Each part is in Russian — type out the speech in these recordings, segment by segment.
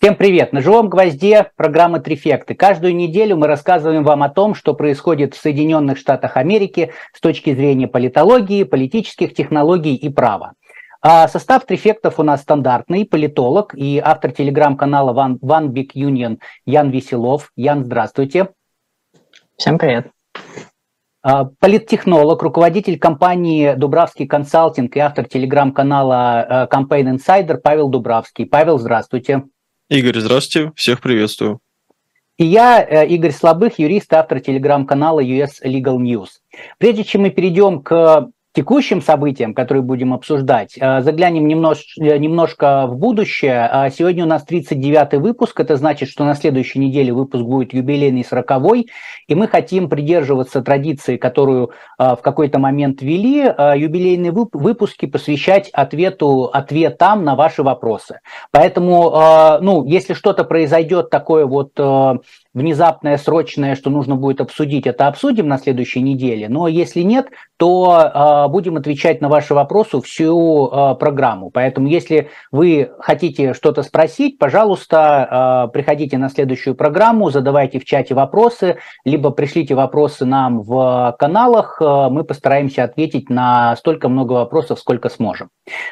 Всем привет! На живом гвозде программа «Трифекты». Каждую неделю мы рассказываем вам о том, что происходит в Соединенных Штатах Америки с точки зрения политологии, политических технологий и права. А состав трифектов у нас стандартный. Политолог и автор телеграм-канала One, One Big Union Ян Веселов. Ян, здравствуйте. Всем привет. А, политтехнолог, руководитель компании Дубравский консалтинг и автор телеграм-канала э, Campaign Insider Павел Дубравский. Павел, здравствуйте. Игорь, здравствуйте, всех приветствую. И я, э, Игорь Слабых, юрист, автор телеграм-канала US Legal News. Прежде чем мы перейдем к текущим событиям, которые будем обсуждать, э, заглянем немнож, э, немножко в будущее. А сегодня у нас 39-й выпуск, это значит, что на следующей неделе выпуск будет юбилейный 40-й, и мы хотим придерживаться традиции, которую э, в какой-то момент ввели, юбилейные выпуски посвящать ответу, ответам на ваши вопросы. Поэтому, ну, если что-то произойдет такое вот внезапное, срочное, что нужно будет обсудить, это обсудим на следующей неделе. Но если нет, то э, будем отвечать на ваши вопросы всю э, программу. Поэтому, если вы хотите что-то спросить, пожалуйста, э, приходите на следующую программу, задавайте в чате вопросы, либо пришлите вопросы нам в каналах. Э, мы постараемся ответить на столько много вопросов, сколько сможем.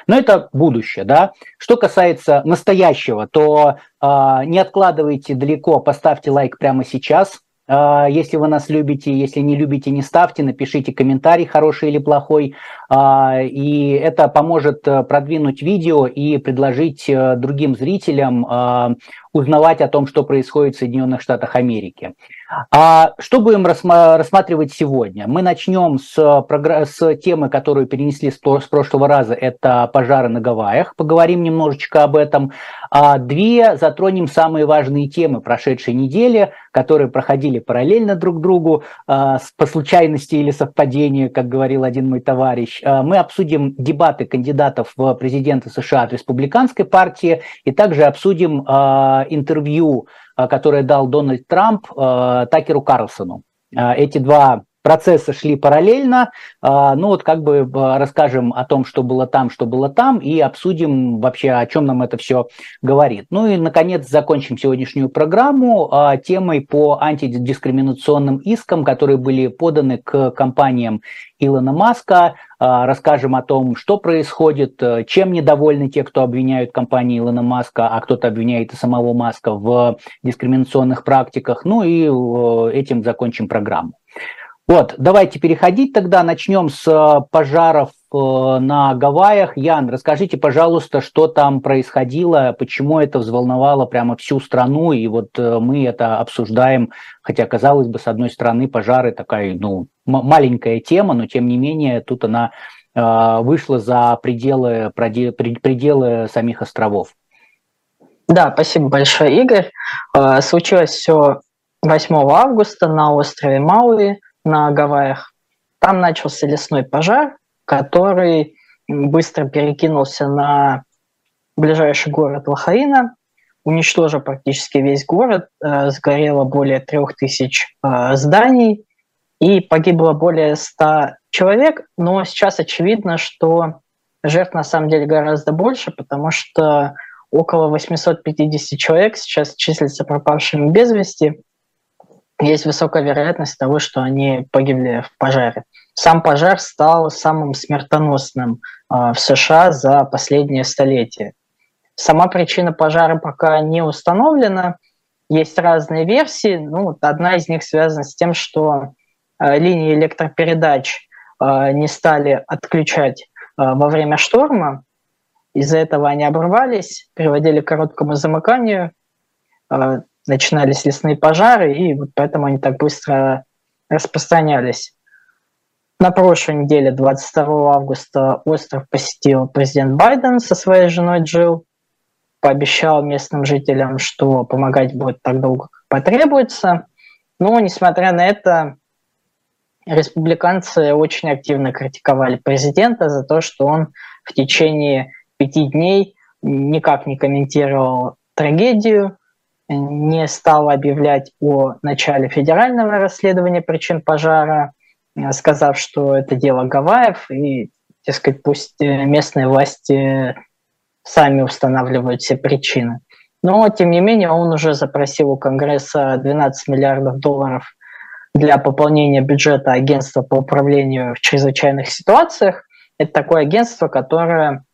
Но это будущее, да. Что касается настоящего, то не откладывайте далеко, поставьте лайк прямо сейчас. А, если вы нас любите, если не любите, не ставьте, напишите комментарий, хороший или плохой. А, и это поможет э, продвинуть видео и предложить э, другим зрителям узнавать о том, что происходит в Соединенных Штатах Америки. А что будем рассматривать сегодня? Мы начнем с, с темы, которую перенесли с прошлого раза, это пожары на Гавайях. Поговорим немножечко об этом. А две затронем самые важные темы прошедшей недели, которые проходили параллельно друг другу, а, по случайности или совпадению, как говорил один мой товарищ. А, мы обсудим дебаты кандидатов в президенты США от республиканской партии и также обсудим а, интервью Э, которое дал Дональд Трамп э, Такеру Карлсону. Э, эти два процессы шли параллельно. Ну вот как бы расскажем о том, что было там, что было там, и обсудим вообще, о чем нам это все говорит. Ну и, наконец, закончим сегодняшнюю программу темой по антидискриминационным искам, которые были поданы к компаниям Илона Маска, а, расскажем о том, что происходит, э, чем недовольны те, кто обвиняют компанию Илона Маска, а кто-то обвиняет и самого Маска в дискриминационных практиках. Ну и э, этим закончим программу. Вот, давайте переходить тогда. Начнем с э, пожаров на Гавайях. Ян, расскажите, пожалуйста, что там происходило, почему это взволновало прямо всю страну, и вот мы это обсуждаем, хотя, казалось бы, с одной стороны, пожары такая, ну, маленькая тема, но тем не менее тут она э, вышла за пределы, пределы самих островов. Да, спасибо большое, Игорь. Э, случилось все 8 августа на острове Мауи на Гавайях. Там начался лесной пожар, который быстро перекинулся на ближайший город Лохаина, уничтожил практически весь город, э, сгорело более трех тысяч зданий, и погибло более 100 человек, но сейчас очевидно, что жертв на самом деле гораздо больше, потому что около 850 человек сейчас числятся пропавшими без вести. Есть высокая вероятность того, что они погибли в пожаре. Сам пожар стал самым смертоносным э, в США за последнее столетие. Сама причина пожара пока не установлена. Есть разные версии. Ну, одна из них связана с тем, что Э, линии электропередач э, не стали отключать во время шторма. Из-за этого они обрывались, приводили к короткому замыканию, начинались лесные пожары, и вот поэтому они так быстро распространялись. На прошлой неделе, 22 августа, остров посетил президент Байден со своей женой Джилл, пообещал местным жителям, что помогать будет так долго, как потребуется. Но, несмотря на это, республиканцы очень активно критиковали президента за то, что он в течение пяти дней никак не комментировал трагедию, не стал объявлять о начале федерального расследования причин пожара, сказав, что это дело Гавайев, и, дескать, пусть местные власти сами устанавливают все причины. Но, тем не менее, он уже запросил у Конгресса 12 миллиардов долларов для пополнения бюджета агентства по управлению в чрезвычайных ситуациях. Это такое агентство, которое...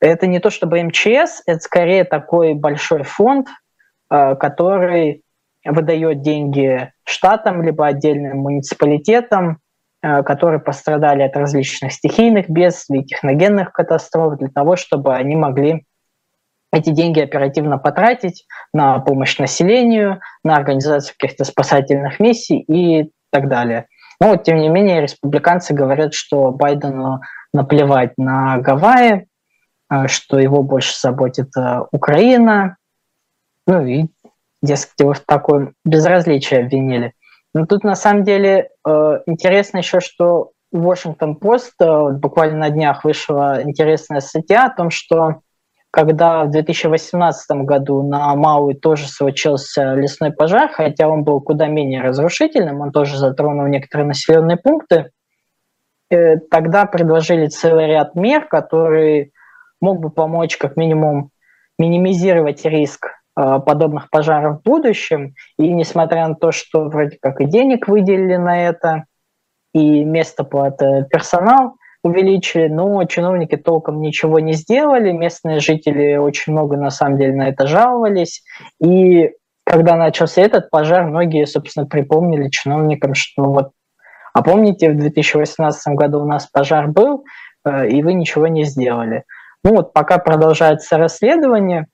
Это не то чтобы МЧС, это скорее такой большой фонд, э, который выдает деньги штатам либо отдельным муниципалитетам, э, которые пострадали от различных стихийных бедствий, техногенных катастроф, для того, чтобы они могли эти деньги оперативно потратить на помощь населению, на организацию каких-то спасательных миссий и так далее. Но, тем не менее, республиканцы говорят, что Байдену наплевать на Гавайи, э, что его больше заботит э, Украина, ну и, дескать, его в такое безразличие обвинили. Но тут, на самом деле, э, интересно еще, что Washington Post буквально на днях вышла интересная статья о том, что когда в 2018 году на Мауи тоже случился лесной пожар, хотя он был куда менее разрушительным, он тоже затронул некоторые населенные пункты, э, тогда предложили целый ряд мер, которые мог бы помочь как минимум минимизировать риск э, подобных пожаров в будущем. И несмотря на то, что вроде как и денег выделили на это, и место под э, персонал, увеличили, но чиновники толком ничего не сделали, местные жители очень много на самом деле на это жаловались, и когда начался этот пожар, многие, собственно, припомнили чиновникам, что вот, а помните, в 2018 году у нас пожар был, э, и вы ничего не сделали. Ну вот пока продолжается расследование,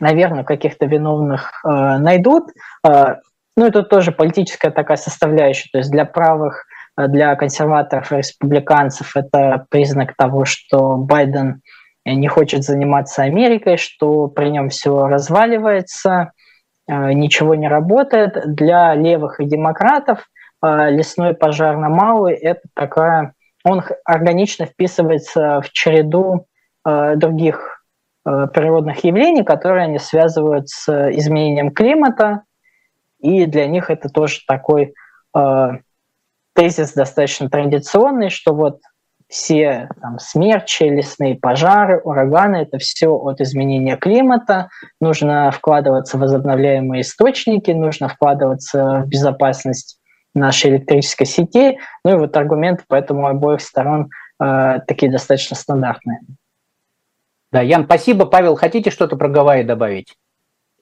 наверное, каких-то виновных э, найдут. Э, ну, это тоже политическая такая составляющая, то есть для правых для консерваторов и республиканцев это признак того, что Байден не хочет заниматься Америкой, что при нем все разваливается, э, ничего не работает. Для левых и демократов э, лесной пожар на Мауи – это такая... Он органично вписывается в череду э, других природных явлений, которые они связывают с изменением климата, и для них это тоже такой тезис достаточно традиционный, что вот все там, смерчи, лесные пожары, ураганы – это все от изменения климата. Нужно вкладываться в возобновляемые источники, нужно вкладываться в безопасность нашей электрической сети. Ну и вот аргументы поэтому обоих сторон э, такие достаточно стандартные. Да, Ян, спасибо. Павел, хотите что-то про Гавайи добавить?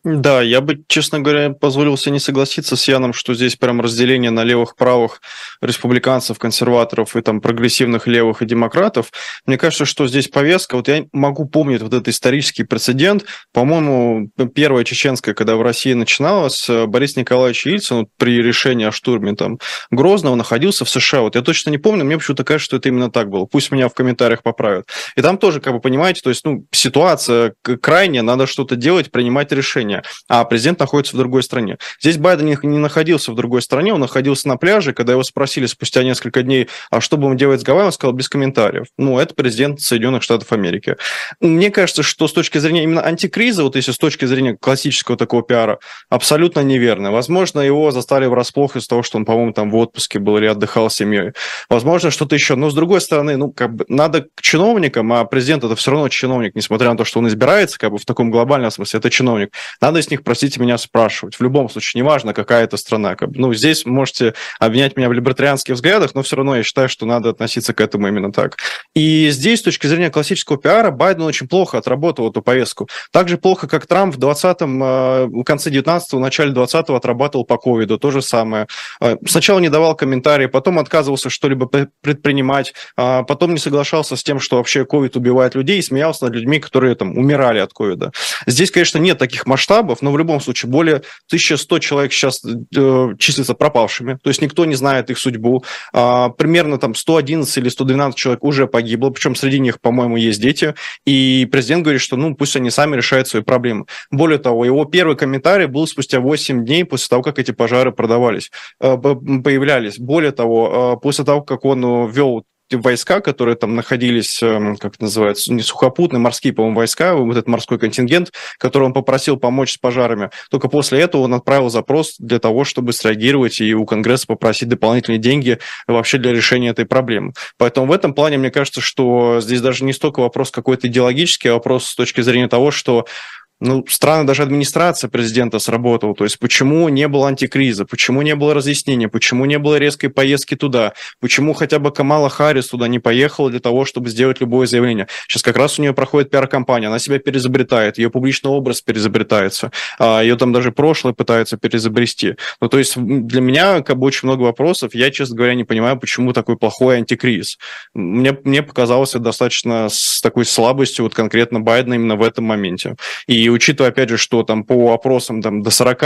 Да, я бы, честно говоря, позволил себе не согласиться с Яном, что здесь прям разделение на левых-правых республиканцев, консерваторов и там прогрессивных левых и демократов. Мне кажется, что здесь повестка, вот я могу помнить вот этот исторический прецедент, по-моему, первая чеченская, когда в России начиналась, Борис Николаевич Ельцин при решении о штурме там Грозного находился в США. Вот я точно не помню, мне почему-то кажется, что это именно так было. Пусть меня в комментариях поправят. И там тоже, как бы, понимаете, то есть, ну, ситуация крайняя, надо что-то делать, принимать решения стране, а президент находится в другой стране. Здесь Байден не находился в другой стране, он находился на пляже, когда его спросили спустя несколько дней, а что будем делать с Гавайи, он сказал без комментариев. Ну, это президент Соединенных Штатов Америки. Мне кажется, что с точки зрения именно антикриза, вот если с точки зрения классического такого пиара, абсолютно неверно. Возможно, его застали врасплох из того, что он, по-моему, там в отпуске был или отдыхал с семьей. Возможно, что-то еще. Но, с другой стороны, ну, как бы надо к чиновникам, а президент это все равно чиновник, несмотря на то, что он избирается, как бы в таком глобальном смысле, это чиновник. Надо с них, простите меня, спрашивать. В любом случае, неважно, какая это страна. Ну, здесь можете обвинять меня в либертарианских взглядах, но все равно я считаю, что надо относиться к этому именно так. И здесь, с точки зрения классического пиара, Байден очень плохо отработал эту повестку. Так же плохо, как Трамп в 20-м, э, в конце 19-го, начале 20-го отрабатывал по ковиду. То же самое. Э, сначала не давал комментарии, потом отказывался что-либо предпринимать, а потом не соглашался с тем, что вообще ковид убивает людей, и смеялся над людьми, которые там умирали от ковида. Здесь, конечно, нет таких масштабов, масштабов, но в любом случае более 1100 человек сейчас э, числятся пропавшими, то есть никто не знает их судьбу. А, примерно там 111 или 112 человек уже погибло, причем среди них, по-моему, есть дети, и президент говорит, что ну пусть они сами решают свои проблемы. Более того, его первый комментарий был спустя 8 дней после того, как эти пожары продавались, э, появлялись. Более того, э, после того, как он э, ввел войска, которые там находились, эм, как это называется, не сухопутные, морские, по-моему, войска, вот этот морской контингент, который он попросил помочь с пожарами. Только после этого он отправил запрос для того, чтобы среагировать и у Конгресса попросить дополнительные деньги вообще для решения этой проблемы. Поэтому в этом плане, мне кажется, что здесь даже не столько вопрос какой-то идеологический, а вопрос с точки зрения того, что ну, странно, даже администрация президента сработала. То есть почему не было антикриза, почему не было разъяснения, почему не было резкой поездки туда, почему хотя бы Камала Харрис туда не поехала для того, чтобы сделать любое заявление. Сейчас как раз у нее проходит пиар-компания, она себя перезабретает, ее публичный образ перезабретается, а ее там даже прошлое пытаются перезабрести. Ну, то есть для меня как бы очень много вопросов, я, честно говоря, не понимаю, почему такой плохой антикриз. Мне, мне показалось достаточно с такой слабостью вот конкретно Байдена именно в этом моменте. И и учитывая, опять же, что там по опросам там, до 40,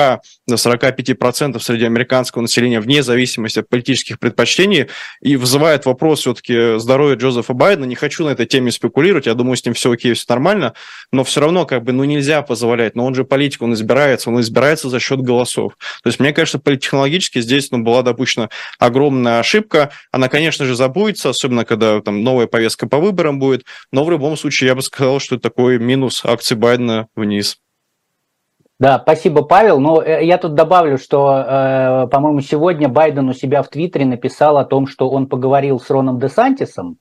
до 45% среди американского населения вне зависимости от политических предпочтений, и вызывает вопрос все-таки здоровья Джозефа Байдена, не хочу на этой теме спекулировать, я думаю, с ним все окей, все нормально, но все равно как бы, ну, нельзя позволять, но он же политик, он избирается, он избирается за счет голосов. То есть, мне кажется, политтехнологически здесь ну, была допущена огромная ошибка, она, конечно же, забудется, особенно когда там новая повестка по выборам будет, но в любом случае я бы сказал, что это такой минус акции Байдена в вниз. Да, спасибо, Павел. Но э, я тут добавлю, что, э, по-моему, сегодня Байден у себя в Твиттере написал о том, что он поговорил с Роном Десантисом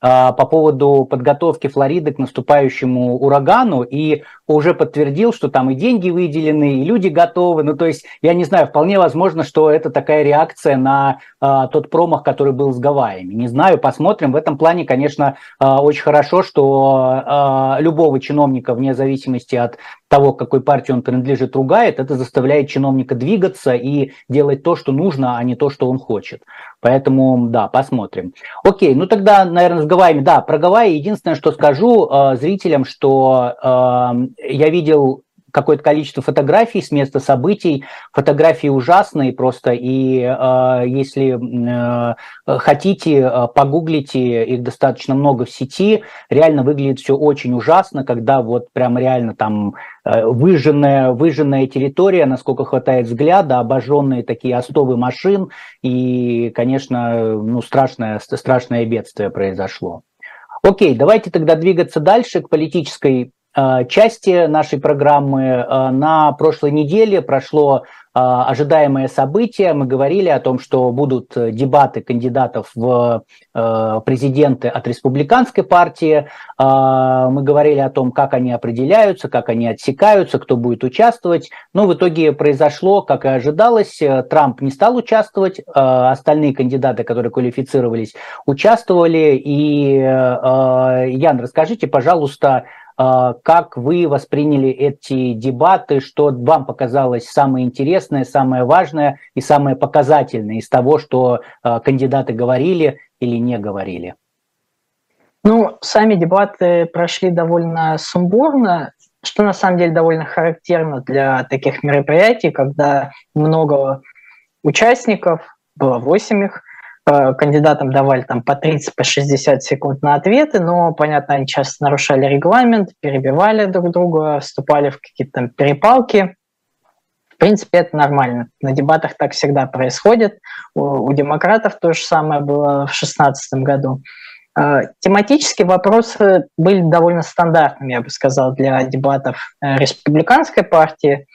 э, по поводу подготовки Флориды к наступающему урагану и уже подтвердил, что там и деньги выделены, и люди готовы. Ну, то есть, я не знаю, вполне возможно, что это такая реакция на э, тот промах, который был с Гавайями. Не знаю, посмотрим. В этом плане, конечно, э, очень хорошо, что э, любого чиновника, вне зависимости от того, к какой партии он принадлежит, ругает, это заставляет чиновника двигаться и делать то, что нужно, а не то, что он хочет. Поэтому, да, посмотрим. Окей, ну тогда, наверное, с Гавайями. Да, про Гавайи единственное, что скажу э, зрителям, что э, я видел какое-то количество фотографий с места событий. Фотографии ужасные просто, и э, если э, хотите, э, погуглите, их достаточно много в сети. Реально выглядит все очень ужасно, когда вот прям реально там э, выжженная, выжженная территория, насколько хватает взгляда, обожженные такие остовы машин, и, конечно, ну, страшное, страшное бедствие произошло. Окей, давайте тогда двигаться дальше к политической части нашей программы. Э, на прошлой неделе прошло э, ожидаемое событие. Мы говорили о том, что будут дебаты кандидатов в президенты от республиканской партии. Мы говорили о том, как они определяются, как они отсекаются, кто будет участвовать. Но в итоге произошло, как и ожидалось, Трамп не стал участвовать, остальные кандидаты, которые квалифицировались, участвовали. И, Ян, расскажите, пожалуйста, как вы восприняли эти дебаты, что вам показалось самое интересное, самое важное и самое показательное из того, что а, кандидаты говорили или не говорили? Ну, сами дебаты прошли довольно сумбурно, что на самом деле довольно характерно для таких мероприятий, когда много участников, было 8 их, кандидатам давали там по 30, по 60 секунд на ответы, но, понятно, они часто нарушали регламент, перебивали друг друга, вступали в какие-то там перепалки. В принципе, это нормально. На дебатах так всегда происходит. У, у демократов то же самое было в 2016 году. Э, тематические вопросы были довольно стандартными, я бы сказал, для дебатов э, республиканской партии.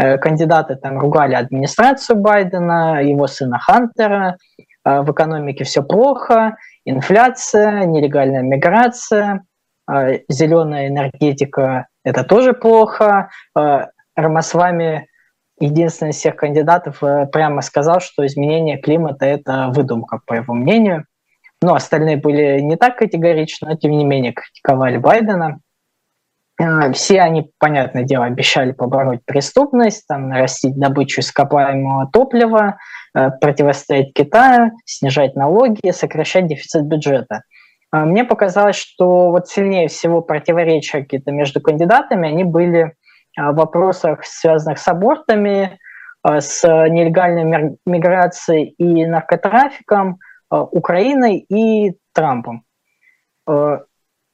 Кандидаты там ругали администрацию Байдена, его сына Хантера, в экономике все плохо, инфляция, нелегальная миграция, а, зеленая энергетика – это тоже плохо. А, Рамасвами, единственный из всех кандидатов, э, прямо сказал, что изменение климата – это выдумка, по его мнению. Но остальные были не так категоричны, но тем не менее критиковали Байдена. Все они, понятное дело, обещали побороть преступность, там, нарастить добычу ископаемого топлива, Э, противостоять Китаю, снижать налоги, сокращать дефицит бюджета. А мне показалось, что вот сильнее всего противоречия какие-то между кандидатами, они были а, в вопросах, связанных с абортами, а, с нелегальной миграцией и наркотрафиком, Украиной и Трампом.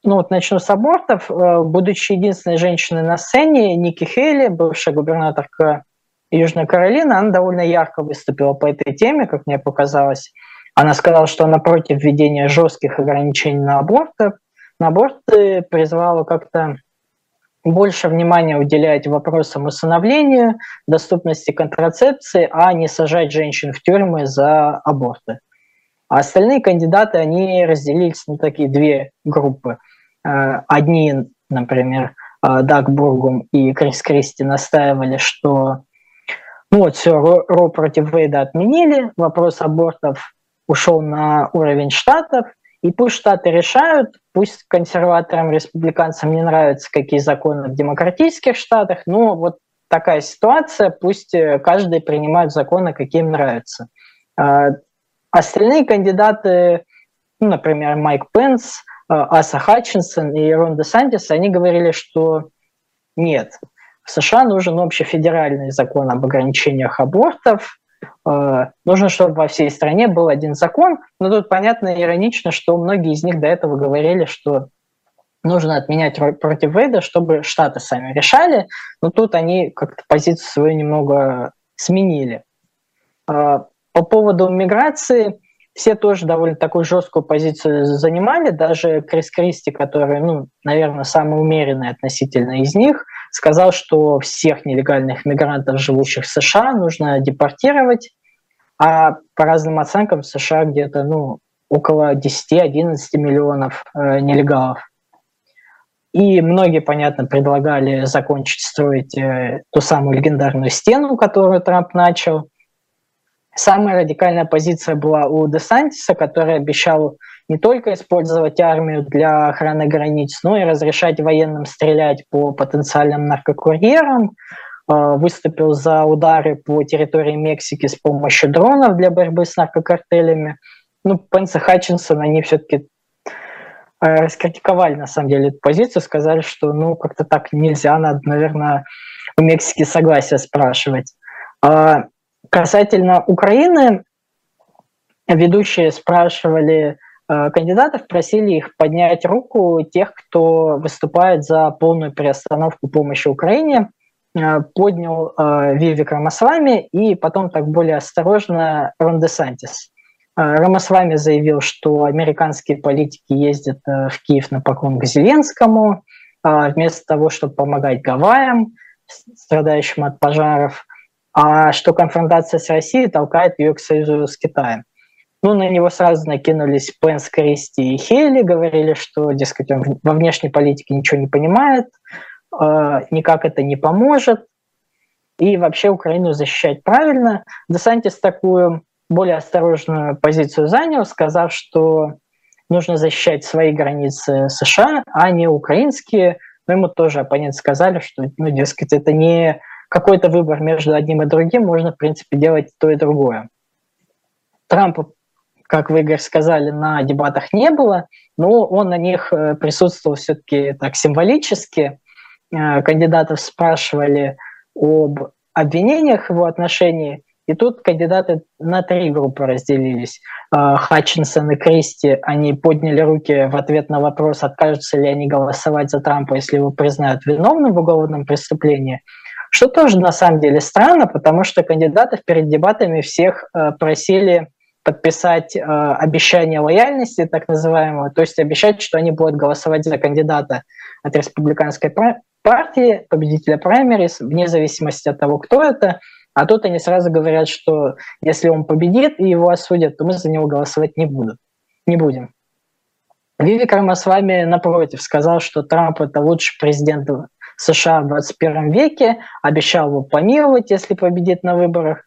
Ну вот начну с абортов. Будучи единственной женщиной на сцене, Ники Хейли, бывшая губернаторка Южная Каролина, она довольно ярко выступила по этой теме, как мне показалось. Она сказала, что она против введения жестких ограничений на аборты. На аборты призвала как-то больше внимания уделять вопросам усыновления, доступности контрацепции, а не сажать женщин в тюрьмы за аборты. А остальные кандидаты, они разделились на такие две группы. Э, одни, например, Дагбургом и Крис Кристи настаивали, что ну вот все, Ро, Ро против Вейда отменили, вопрос абортов ушел на уровень штатов, и пусть штаты решают, пусть консерваторам, республиканцам не нравятся какие законы в демократических штатах, но вот такая ситуация, пусть э, каждый принимает законы, какие им нравятся. Остальные кандидаты, ну, например, Майк Пенс, э, Аса Хатчинсон и Рон Десантис, они говорили, что нет, в США нужен общий федеральный закон об ограничениях абортов, э, нужно, чтобы во всей стране был один закон, но тут понятно и иронично, что многие из них до этого говорили, что нужно отменять против Вейда, чтобы штаты сами решали, но тут они как-то позицию свою немного сменили. А, по поводу миграции все тоже довольно такую жесткую позицию занимали, даже Крис Кристи, который, ну, наверное, самый умеренный относительно из них, сказал, что всех нелегальных мигрантов, живущих в США, нужно депортировать, а по разным оценкам в США где-то ну, около 10-11 миллионов э, нелегалов. И многие, понятно, предлагали закончить строить э, ту самую легендарную стену, которую Трамп начал. Самая радикальная позиция была у Десантиса, который обещал не только использовать армию для охраны границ, но и разрешать военным стрелять по потенциальным наркокурьерам, э, выступил за удары по территории Мексики с помощью дронов для борьбы с наркокартелями. Ну, Пенс и Хатчинсон, они все-таки Э, раскритиковали, на самом деле, эту позицию, сказали, что, ну, как-то так нельзя, надо, наверное, у Мексики согласие спрашивать. Касательно Украины, ведущие спрашивали э, кандидатов, просили их поднять руку тех, кто выступает за полную приостановку помощи Украине. Э, поднял Вивик Рамасвами и потом так более осторожно Рон. А, Рамасвами заявил, что американские политики ездят э, в Киев на поклон к Зеленскому, вместо того, чтобы помогать Гавайям, страдающим от пожаров, а что конфронтация с Россией толкает ее к союзу с Китаем. Ну, на него сразу накинулись Пенс, Кристи и Хейли, говорили, что, дескать, он во внешней политике ничего не понимает, а, никак это не поможет, и вообще Украину защищать правильно. Десантис такую более осторожную позицию занял, сказав, что нужно защищать свои границы США, а не украинские. Но ему тоже оппоненты сказали, что, ну, дескать, это не какой-то выбор между одним и другим, можно, в принципе, делать то и другое. Трампа, как вы, Игорь, сказали, на дебатах не было, но он на них э, присутствовал все-таки так символически. Э, кандидатов спрашивали об обвинениях в его отношении, и тут кандидаты на три группы разделились. А, Хатчинсон и Кристи, они подняли руки в ответ на вопрос, откажутся ли они голосовать за Трампа, если его признают виновным в уголовном преступлении. Что тоже на самом деле странно, потому что кандидатов перед дебатами всех а, просили подписать э, обещание лояльности, так называемого, то есть обещать, что они будут голосовать за кандидата от республиканской партии, победителя праймерис, вне зависимости от того, кто это, а тут они сразу говорят, что если он победит и его осудят, то мы за него голосовать не, будут, не будем. Вивик Рамасвами, напротив, сказал, что Трамп – это лучший президент США в 21 веке, обещал его помиловать, если победит на выборах.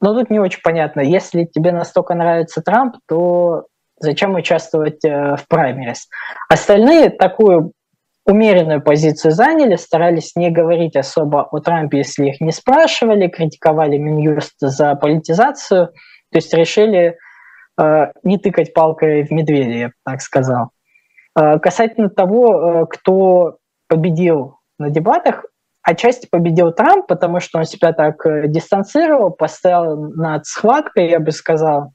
Но тут не очень понятно, если тебе настолько нравится Трамп, то зачем участвовать э, в праймерис? Остальные такую умеренную позицию заняли, старались не говорить особо о Трампе, если их не спрашивали, критиковали Минюст за политизацию, то есть решили э, не тыкать палкой в медведя, я бы так сказал. Э, касательно того, кто победил на дебатах, отчасти победил Трамп, потому что он себя так э, дистанцировал, поставил над схваткой, я бы сказал.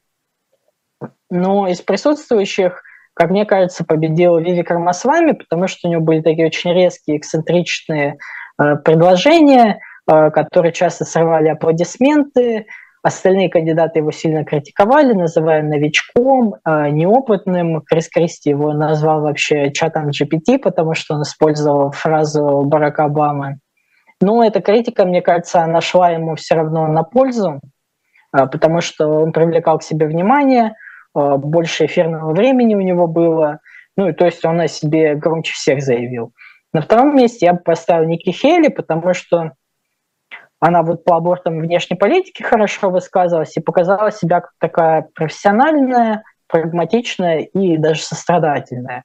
Но из присутствующих – как мне кажется, победил Вивик Рамасвами, потому что у него были такие очень резкие, эксцентричные э, предложения, э, которые часто срывали аплодисменты. Остальные кандидаты его сильно критиковали, называя новичком, э, неопытным. Крис Кристи его назвал вообще чатом GPT, потому что он использовал фразу Барака Обамы. Но эта критика, мне кажется, нашла ему все равно на пользу, э, потому что он привлекал к себе внимание – а, больше эфирного времени у него было. Ну, и то есть он о себе громче всех заявил. На втором месте я бы поставил Ники Хейли, потому что она вот по абортам внешней политики хорошо высказывалась и показала себя как такая профессиональная, прагматичная и даже сострадательная.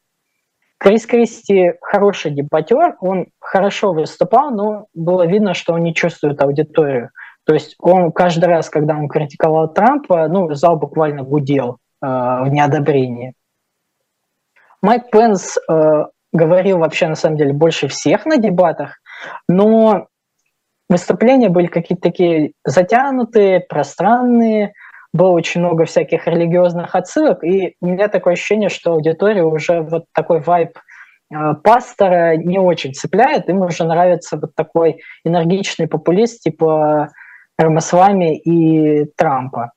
Крис Кристи хороший дебатер, он хорошо выступал, но было видно, что он не чувствует аудиторию. То есть он каждый раз, когда он критиковал Трампа, ну, зал буквально гудел э, в неодобрении. Майк Пенс э, говорил вообще на самом деле больше всех на дебатах, но выступления были какие-то такие затянутые, пространные, было очень много всяких религиозных отсылок, и у меня такое ощущение, что аудитория уже вот такой вайб э, пастора не очень цепляет, им уже нравится вот такой энергичный популист типа Рамасвами и Трампа.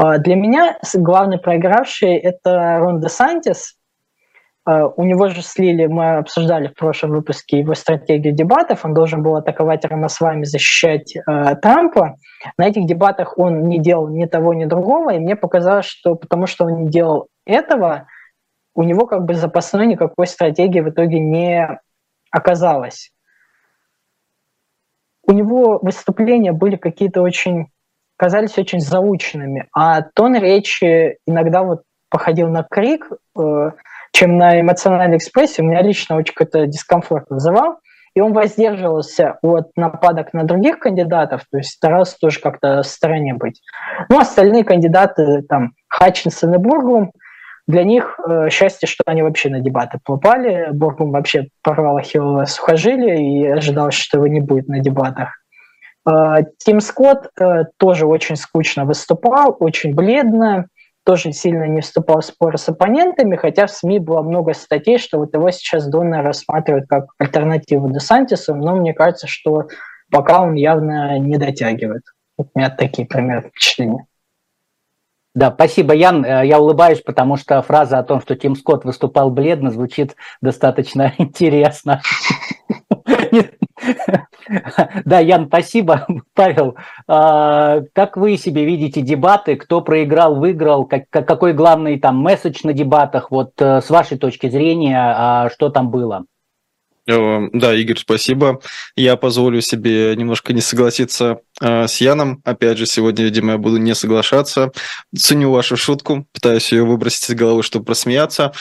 Э, для меня главный проигравший – это Рон де Сантис, Э, у него же слили, мы обсуждали в прошлом выпуске его стратегию дебатов, он должен был атаковать Рамасвами, защищать э, Трампа. На этих дебатах он не делал ни того, ни другого, и мне показалось, что потому что он не делал этого, у него как бы запасной никакой стратегии в итоге не оказалось. У него выступления были какие-то очень, казались очень заученными, а тон речи иногда вот походил на крик, э, чем на эмоциональной экспрессии, у меня лично очень какой-то дискомфорт вызывал. И он воздерживался от нападок на других кандидатов, то есть старался тоже как-то в стороне быть. Ну, остальные кандидаты, там, Хатчинсон и Бургум, для них э, счастье, что они вообще на дебаты попали. Бургум вообще порвал ахиллово сухожилие и ожидал, что его не будет на дебатах. Э, Тим Скотт э, тоже очень скучно выступал, очень бледно тоже сильно не вступал в споры с оппонентами, хотя в СМИ было много статей, что вот его сейчас Донна рассматривают как альтернативу Десантису, но мне кажется, что пока он явно не дотягивает. Вот у меня такие примеры впечатления. Да, спасибо, Ян. Э, я улыбаюсь, потому что фраза о том, что Тим Скотт выступал бледно, звучит достаточно интересно. Да, Ян, спасибо. Павел, а, как вы себе видите дебаты? Кто проиграл, выиграл? Какой главный там месседж на дебатах? Вот э, с вашей точки зрения, а, что там было? Э, да, Игорь, спасибо. Я позволю себе немножко не согласиться э, с Яном. Опять же, сегодня, видимо, я буду не соглашаться. Ценю вашу шутку, пытаюсь ее выбросить из головы, чтобы просмеяться.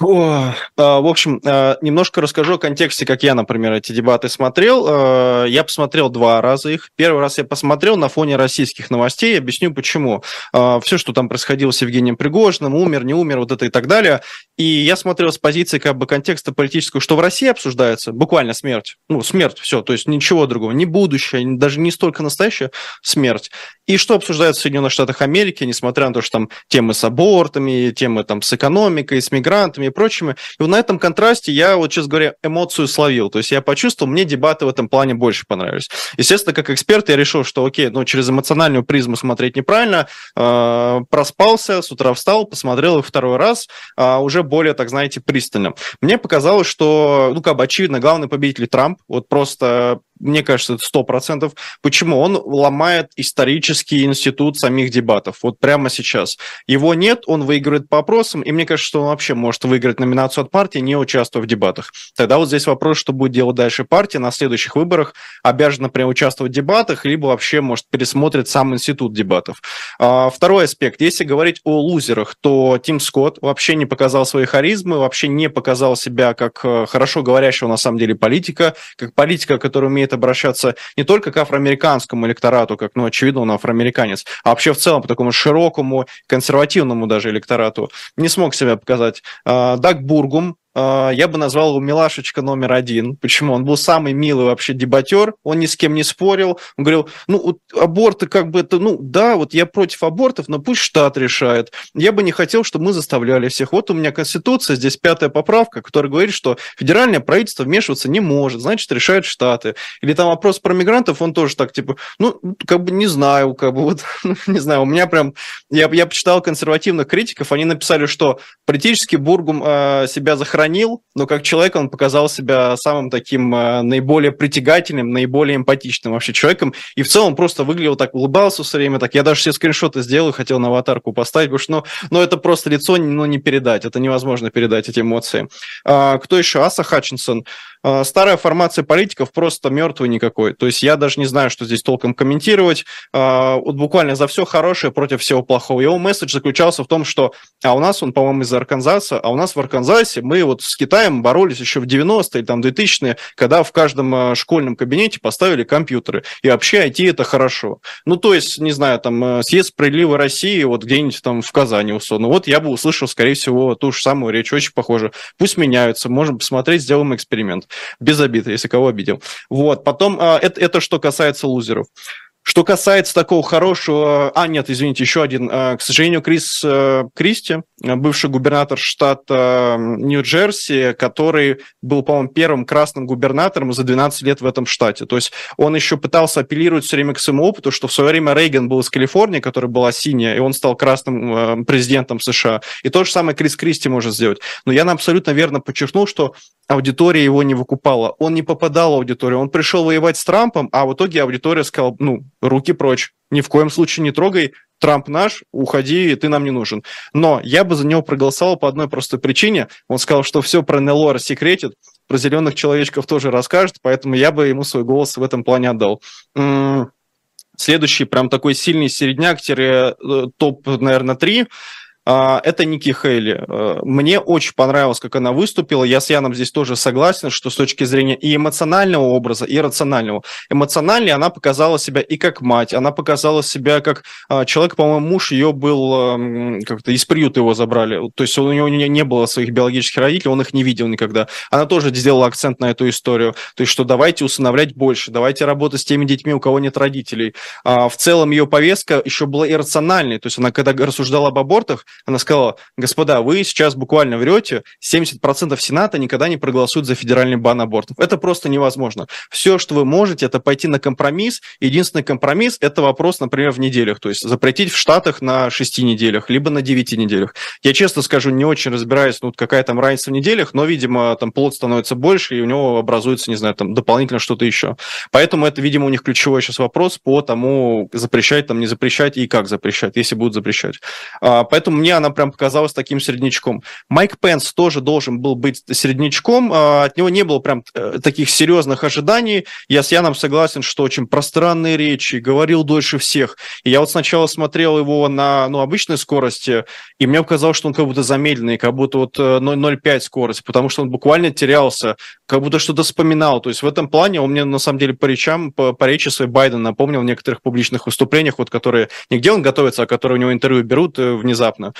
О, а, в общем, а, немножко расскажу о контексте, как я, например, эти дебаты смотрел. А, я посмотрел два раза их. Первый раз я посмотрел на фоне российских новостей. Объясню почему. Все, что там происходило с Евгением Пригожиным, умер, не умер, вот это и так далее. И я смотрел с позиции как бы контекста политического, что в России обсуждается, буквально смерть. Ну, смерть, все, то есть ничего другого, не будущее, даже не столько настоящее, смерть. И что обсуждается в Соединенных Штатах Америки, несмотря на то, что там темы с абортами, темы там с экономикой, с мигрантами, и прочими. И вот на этом контрасте я, вот, честно говоря, эмоцию словил. То есть я почувствовал, мне дебаты в этом плане больше понравились. Естественно, как эксперт я решил, что окей, ну, через эмоциональную призму смотреть неправильно. Э, проспался, с утра встал, посмотрел их второй раз, э, уже более, так знаете, пристально. Мне показалось, что, ну, как бы очевидно, главный победитель Трамп. Вот просто мне кажется, это сто процентов. Почему? Он ломает исторический институт самих дебатов. Вот прямо сейчас. Его нет, он выигрывает по опросам, и мне кажется, что он вообще может выиграть номинацию от партии, не участвуя в дебатах. Тогда вот здесь вопрос, что будет делать дальше партия на следующих выборах, обязана, например, участвовать в дебатах, либо вообще, может, пересмотрит сам институт дебатов. А, второй аспект. Если говорить о лузерах, то Тим Скотт вообще не показал своей харизмы, вообще не показал себя как э, хорошо говорящего на самом деле политика, как политика, который умеет обращаться не только к афроамериканскому электорату, как, ну, очевидно, он афроамериканец, а вообще в целом по такому широкому, консервативному даже электорату, не смог себя показать. А, Даг Бургум, я бы назвал его милашечка номер один. Почему? Он был самый милый вообще дебатер, он ни с кем не спорил. Он говорил, ну, вот аборты как бы это, ну, да, вот я против абортов, но пусть штат решает. Я бы не хотел, чтобы мы заставляли всех. Вот у меня Конституция, здесь пятая поправка, которая говорит, что федеральное правительство вмешиваться не может, значит, решают штаты. Или там вопрос про мигрантов, он тоже так, типа, ну, как бы не знаю, как бы вот, ну, не знаю, у меня прям, я, я почитал консервативных критиков, они написали, что политический Бургум э, себя захоронил бронил, но как человек он показал себя самым таким э, наиболее притягательным, наиболее эмпатичным вообще человеком. И в целом просто выглядел так, улыбался все время так. Я даже все скриншоты сделал, хотел на аватарку поставить, потому что ну, ну, это просто лицо ну, не передать. Это невозможно передать эти эмоции. А, кто еще? Аса Хатчинсон. А, старая формация политиков просто мертвый никакой. То есть я даже не знаю, что здесь толком комментировать. А, вот буквально за все хорошее против всего плохого. Его месседж заключался в том, что а у нас он, по-моему, из Арканзаса, а у нас в Арканзасе мы вот с Китаем боролись еще в 90-е или там 2000-е, когда в каждом а, школьном кабинете поставили компьютеры. И вообще IT это хорошо. Ну, то есть, не знаю, там съезд справедливой России вот где-нибудь там в Казани условно. Вот я бы услышал, скорее всего, ту же самую речь, очень похоже. Пусть меняются, можем посмотреть, сделаем эксперимент без обиды, если кого обидел. Вот, потом, а, это, это что касается лузеров. Что касается такого хорошего... А, нет, извините, еще один. А, к сожалению, Крис э, Кристи, бывший губернатор штата Нью-Джерси, который был, по-моему, первым красным губернатором за 12 лет в этом штате. То есть он еще пытался апеллировать все время к своему опыту, что в свое время Рейган был из Калифорнии, которая была синяя, и он стал красным э, президентом США. И то же самое Крис Кристи может сделать. Но я абсолютно верно подчеркнул, что аудитория его не выкупала. Он не попадал в аудиторию. Он пришел воевать с Трампом, а в итоге аудитория сказала, ну, руки прочь. Ни в коем случае не трогай. Трамп наш, уходи, ты нам не нужен. Но я бы за него проголосовал по одной простой причине. Он сказал, что все про НЛО рассекретит, про зеленых человечков тоже расскажет, поэтому я бы ему свой голос в этом плане отдал. Следующий прям такой сильный середняк-топ, э, наверное, три – это Ники Хейли. А, мне очень понравилось, как она выступила. Я с Яном здесь тоже согласен, что с точки зрения и эмоционального образа, и рационального. Эмоционально она показала себя и как мать, она показала себя как а, человек, по-моему, муж ее был как-то из приюта его забрали. То есть у него не было своих биологических родителей, он их не видел никогда. Она тоже сделала акцент на эту историю. То есть что давайте усыновлять больше, давайте работать с теми детьми, у кого нет родителей. В целом ее повестка еще была иррациональной. То есть она когда рассуждала об абортах, она сказала, господа, вы сейчас буквально врете, 70% Сената никогда не проголосуют за федеральный бан абортов. Это просто невозможно. Все, что вы можете, это пойти на компромисс. Единственный компромисс – это вопрос, например, в неделях. То есть запретить в Штатах на 6 неделях, либо на 9 неделях. Я честно скажу, не очень разбираюсь, ну, какая там разница в неделях, но, видимо, там плод становится больше, и у него образуется, не знаю, там дополнительно что-то еще. Поэтому это, видимо, у них ключевой сейчас вопрос по тому, запрещать там, не запрещать и как запрещать, если будут запрещать. А, поэтому мне она прям показалась таким середнячком. Майк Пенс тоже должен был быть середнячком, а, от него не было прям э, таких серьезных ожиданий. Я с Яном согласен, что очень пространные речи, говорил дольше всех. И я вот сначала смотрел его на ну, обычной скорости, и мне показалось, что он как будто замедленный, как будто вот 0,5 э, скорость, потому что он буквально терялся, как будто что-то вспоминал. То есть в этом плане он мне на самом деле по речам, по, по речи своей Байден напомнил в некоторых публичных выступлениях, вот которые нигде он готовится, а которые у него интервью берут э, внезапно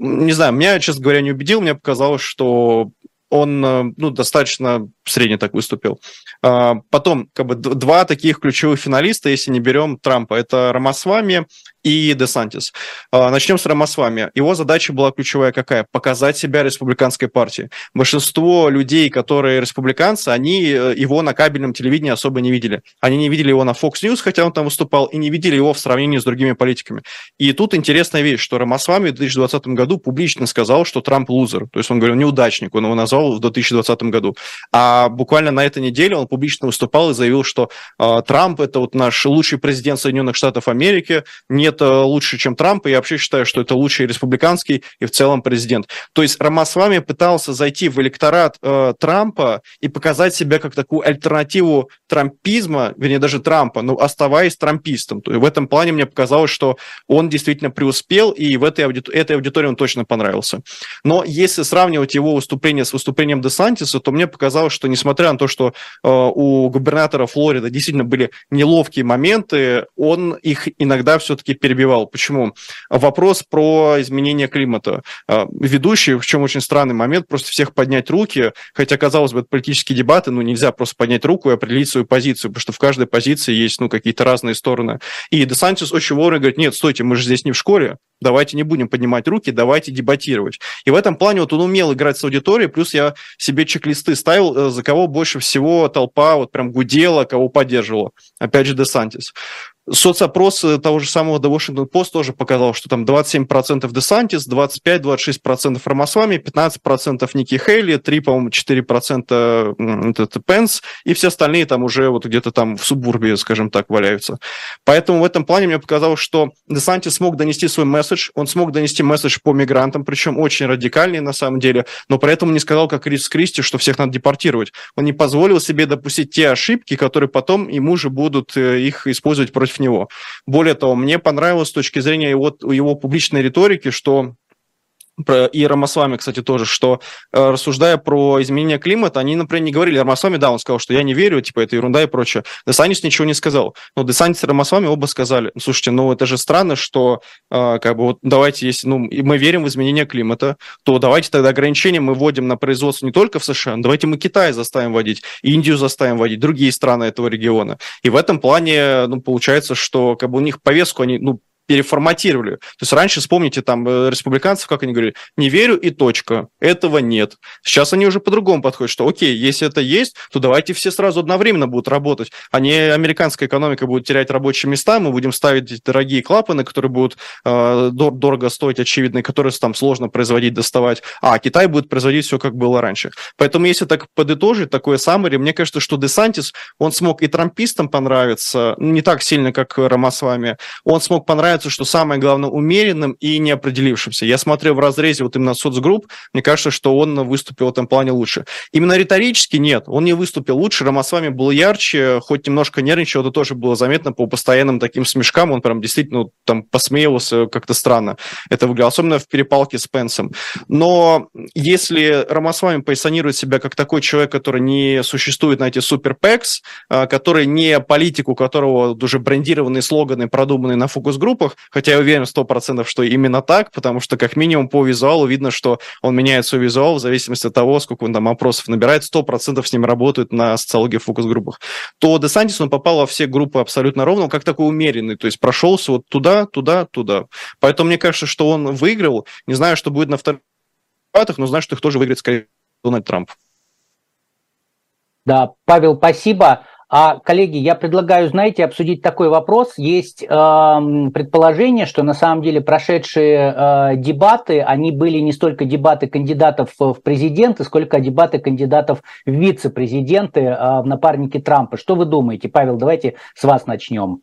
не знаю, меня, честно говоря, не убедил. Мне показалось, что он э, ну, достаточно средне так выступил. А, потом, как бы, два таких ключевых финалиста, если не берем Трампа, это Рамасвами и Десантис. А, начнем с Рамасвами. Его задача была ключевая какая? Показать себя республиканской партии. Большинство людей, которые республиканцы, они э, его на кабельном телевидении особо не видели. Они не видели его на Fox News, хотя он там выступал, и не видели его в сравнении с другими политиками. И тут интересная вещь, что Рамасвами в 2020 году публично сказал, что Трамп лузер. То есть он говорил неудачник, он его назвал в 2020 году. А буквально на этой неделе он публично выступал и заявил, что э, Трамп это вот наш лучший президент Соединенных Штатов Америки, не это лучше, чем Трамп, и я вообще считаю, что это лучший республиканский и в целом президент. То есть Рамасвами пытался зайти в электорат э, Трампа и показать себя как такую альтернативу трампизма, вернее, даже Трампа, но оставаясь трампистом. То есть в этом плане мне показалось, что он действительно преуспел, и в этой, аудитор- этой аудитории он точно понравился. Но если сравнивать его выступление с выступлением Десантиса, то мне показалось, что несмотря на то, что э, у губернатора Флориды действительно были неловкие моменты, он их иногда все-таки перебивал. Почему? Вопрос про изменение климата. А, ведущий, в чем очень странный момент, просто всех поднять руки, хотя, казалось бы, это политические дебаты, ну, нельзя просто поднять руку и определить свою позицию, потому что в каждой позиции есть, ну, какие-то разные стороны. И Десантис очень вовремя говорит, нет, стойте, мы же здесь не в школе, давайте не будем поднимать руки, давайте дебатировать. И в этом плане вот он умел играть с аудиторией, плюс я себе чек-листы ставил, э, за кого больше всего толпа вот прям гудела, кого поддерживала. Опять же, Десантис. Соцопрос того же самого The Washington Post тоже показал, что там 27% Десантис, 25-26% Рамасвами, 15% Ники Хейли, 3, по-моему, 4% это Пенс, и все остальные там уже вот где-то там в субурбе, скажем так, валяются. Поэтому в этом плане мне показалось, что Десантис смог донести свой месседж, он смог донести месседж по мигрантам, причем очень радикальный на самом деле, но при этом не сказал, как Рис Кристи, что всех надо депортировать. Он не позволил себе допустить те ошибки, которые потом ему же будут э, их использовать против него. Более того, мне понравилось с точки зрения его, его публичной риторики, что и Рамасвами, кстати, тоже, что э, рассуждая про изменение климата, они, например, не говорили, Рамасвами, да, он сказал, что я не верю, типа, это ерунда и прочее. Десантис ничего не сказал. Но Десантис и Рамасвами оба сказали, слушайте, ну это же странно, что, э, как бы, вот давайте, если, ну, мы верим в изменение климата, то давайте тогда ограничения мы вводим на производство не только в США, давайте мы Китай заставим вводить, Индию заставим вводить, другие страны этого региона. И в этом плане, ну, получается, что, как бы, у них повестку они, ну, переформатировали. То есть раньше, вспомните, там, э, республиканцев, как они говорили, не верю и точка, этого нет. Сейчас они уже по-другому подходят, что окей, если это есть, то давайте все сразу одновременно будут работать, а не американская экономика будет терять рабочие места, мы будем ставить дорогие клапаны, которые будут э, дор- дорого стоить, очевидно, и которые там сложно производить, доставать, а Китай будет производить все, как было раньше. Поэтому если так подытожить, такое саммари, мне кажется, что Десантис, он смог и трампистам понравиться, не так сильно, как Рамасвами, он смог понравиться кажется, что самое главное умеренным и неопределившимся. Я смотрел в разрезе вот именно соцгрупп, мне кажется, что он выступил в этом плане лучше. Именно риторически нет, он не выступил лучше, Рамасвами был ярче, хоть немножко нервничал, это тоже было заметно по постоянным таким смешкам, он прям действительно там посмеивался как-то странно. Это выглядело, особенно в перепалке с Пенсом. Но если Рамасвами позиционирует себя как такой человек, который не существует на эти суперпекс, который не политик, у которого уже брендированные слоганы, продуманные на фокус-группах, фильмах, хотя я уверен сто процентов, что именно так, потому что как минимум по визуалу видно, что он меняет свой визуал в зависимости от того, сколько он там опросов набирает, сто процентов с ним работают на социологии фокус-группах. То Десантис, он попал во все группы абсолютно ровно, как такой умеренный, то есть прошелся вот туда, туда, туда. Поэтому мне кажется, что он выиграл, не знаю, что будет на вторых но знаю, что их тоже выиграет, скорее, Дональд Трамп. Да, Павел, спасибо. А, коллеги, я предлагаю, знаете, обсудить такой вопрос. Есть э, предположение, что на самом деле прошедшие э, дебаты, они были не столько дебаты кандидатов в президенты, сколько дебаты кандидатов в вице-президенты, э, в напарники Трампа. Что вы думаете, Павел? Давайте с вас начнем.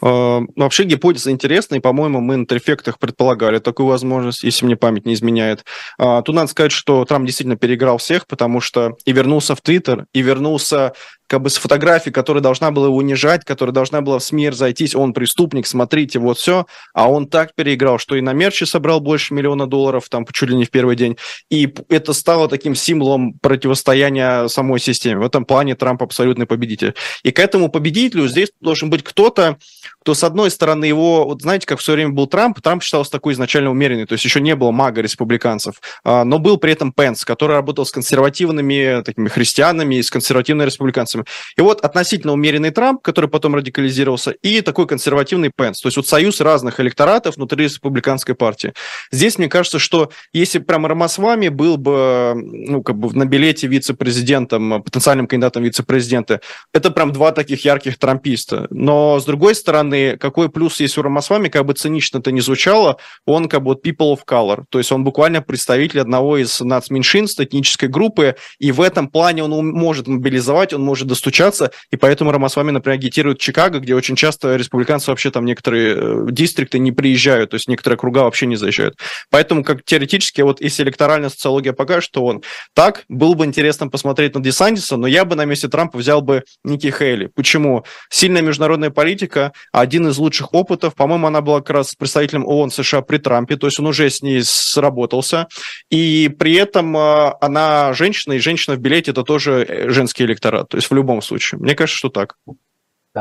А, вообще гипотеза интересная, и, по-моему, мы на трефектах предполагали такую возможность, если мне память не изменяет. А, тут надо сказать, что Трамп действительно переиграл всех, потому что и вернулся в Твиттер, и вернулся как бы с фотографией, которая должна была его унижать, которая должна была в СМИ зайтись, он преступник, смотрите, вот все, а он так переиграл, что и на мерче собрал больше миллиона долларов, там, чуть ли не в первый день, и это стало таким символом противостояния самой системе. В этом плане Трамп абсолютный победитель. И к этому победителю здесь должен быть кто-то, кто, с одной стороны, его, вот знаете, как в свое время был Трамп, Трамп считался такой изначально умеренный, то есть еще не было мага республиканцев, а, но был при этом Пенс, который работал с консервативными такими христианами и с консервативными республиканцами республиканцами. И вот относительно умеренный Трамп, который потом радикализировался, и такой консервативный Пенс. То есть вот союз разных электоратов внутри республиканской партии. Здесь мне кажется, что если прямо Рамасвами был бы ну, как бы на билете вице-президентом, потенциальным кандидатом вице-президента, это прям два таких ярких трамписта. Но, с другой стороны, какой плюс есть у Рамасвами, как бы цинично это не звучало, он как бы вот people of color, то есть он буквально представитель одного из нацменьшинств, этнической группы, и в этом плане он может мобилизовать, он может достучаться, и поэтому Рамасвами, например, агитирует Чикаго, где очень часто республиканцы вообще там некоторые э, дистрикты не приезжают, то есть некоторые круга вообще не заезжают. Поэтому, как теоретически, вот если электоральная социология покажет, что он так, было бы интересно посмотреть на Десантиса, но я бы на месте Трампа взял бы Ники Хейли. Почему? Сильная международная политика, один из лучших опытов, по-моему, она была как раз представителем ООН США при Трампе, то есть он уже с ней сработался, и при этом э, она женщина, и женщина в билете – это тоже э, женский электорат. То есть в любом случае. Мне кажется, что так.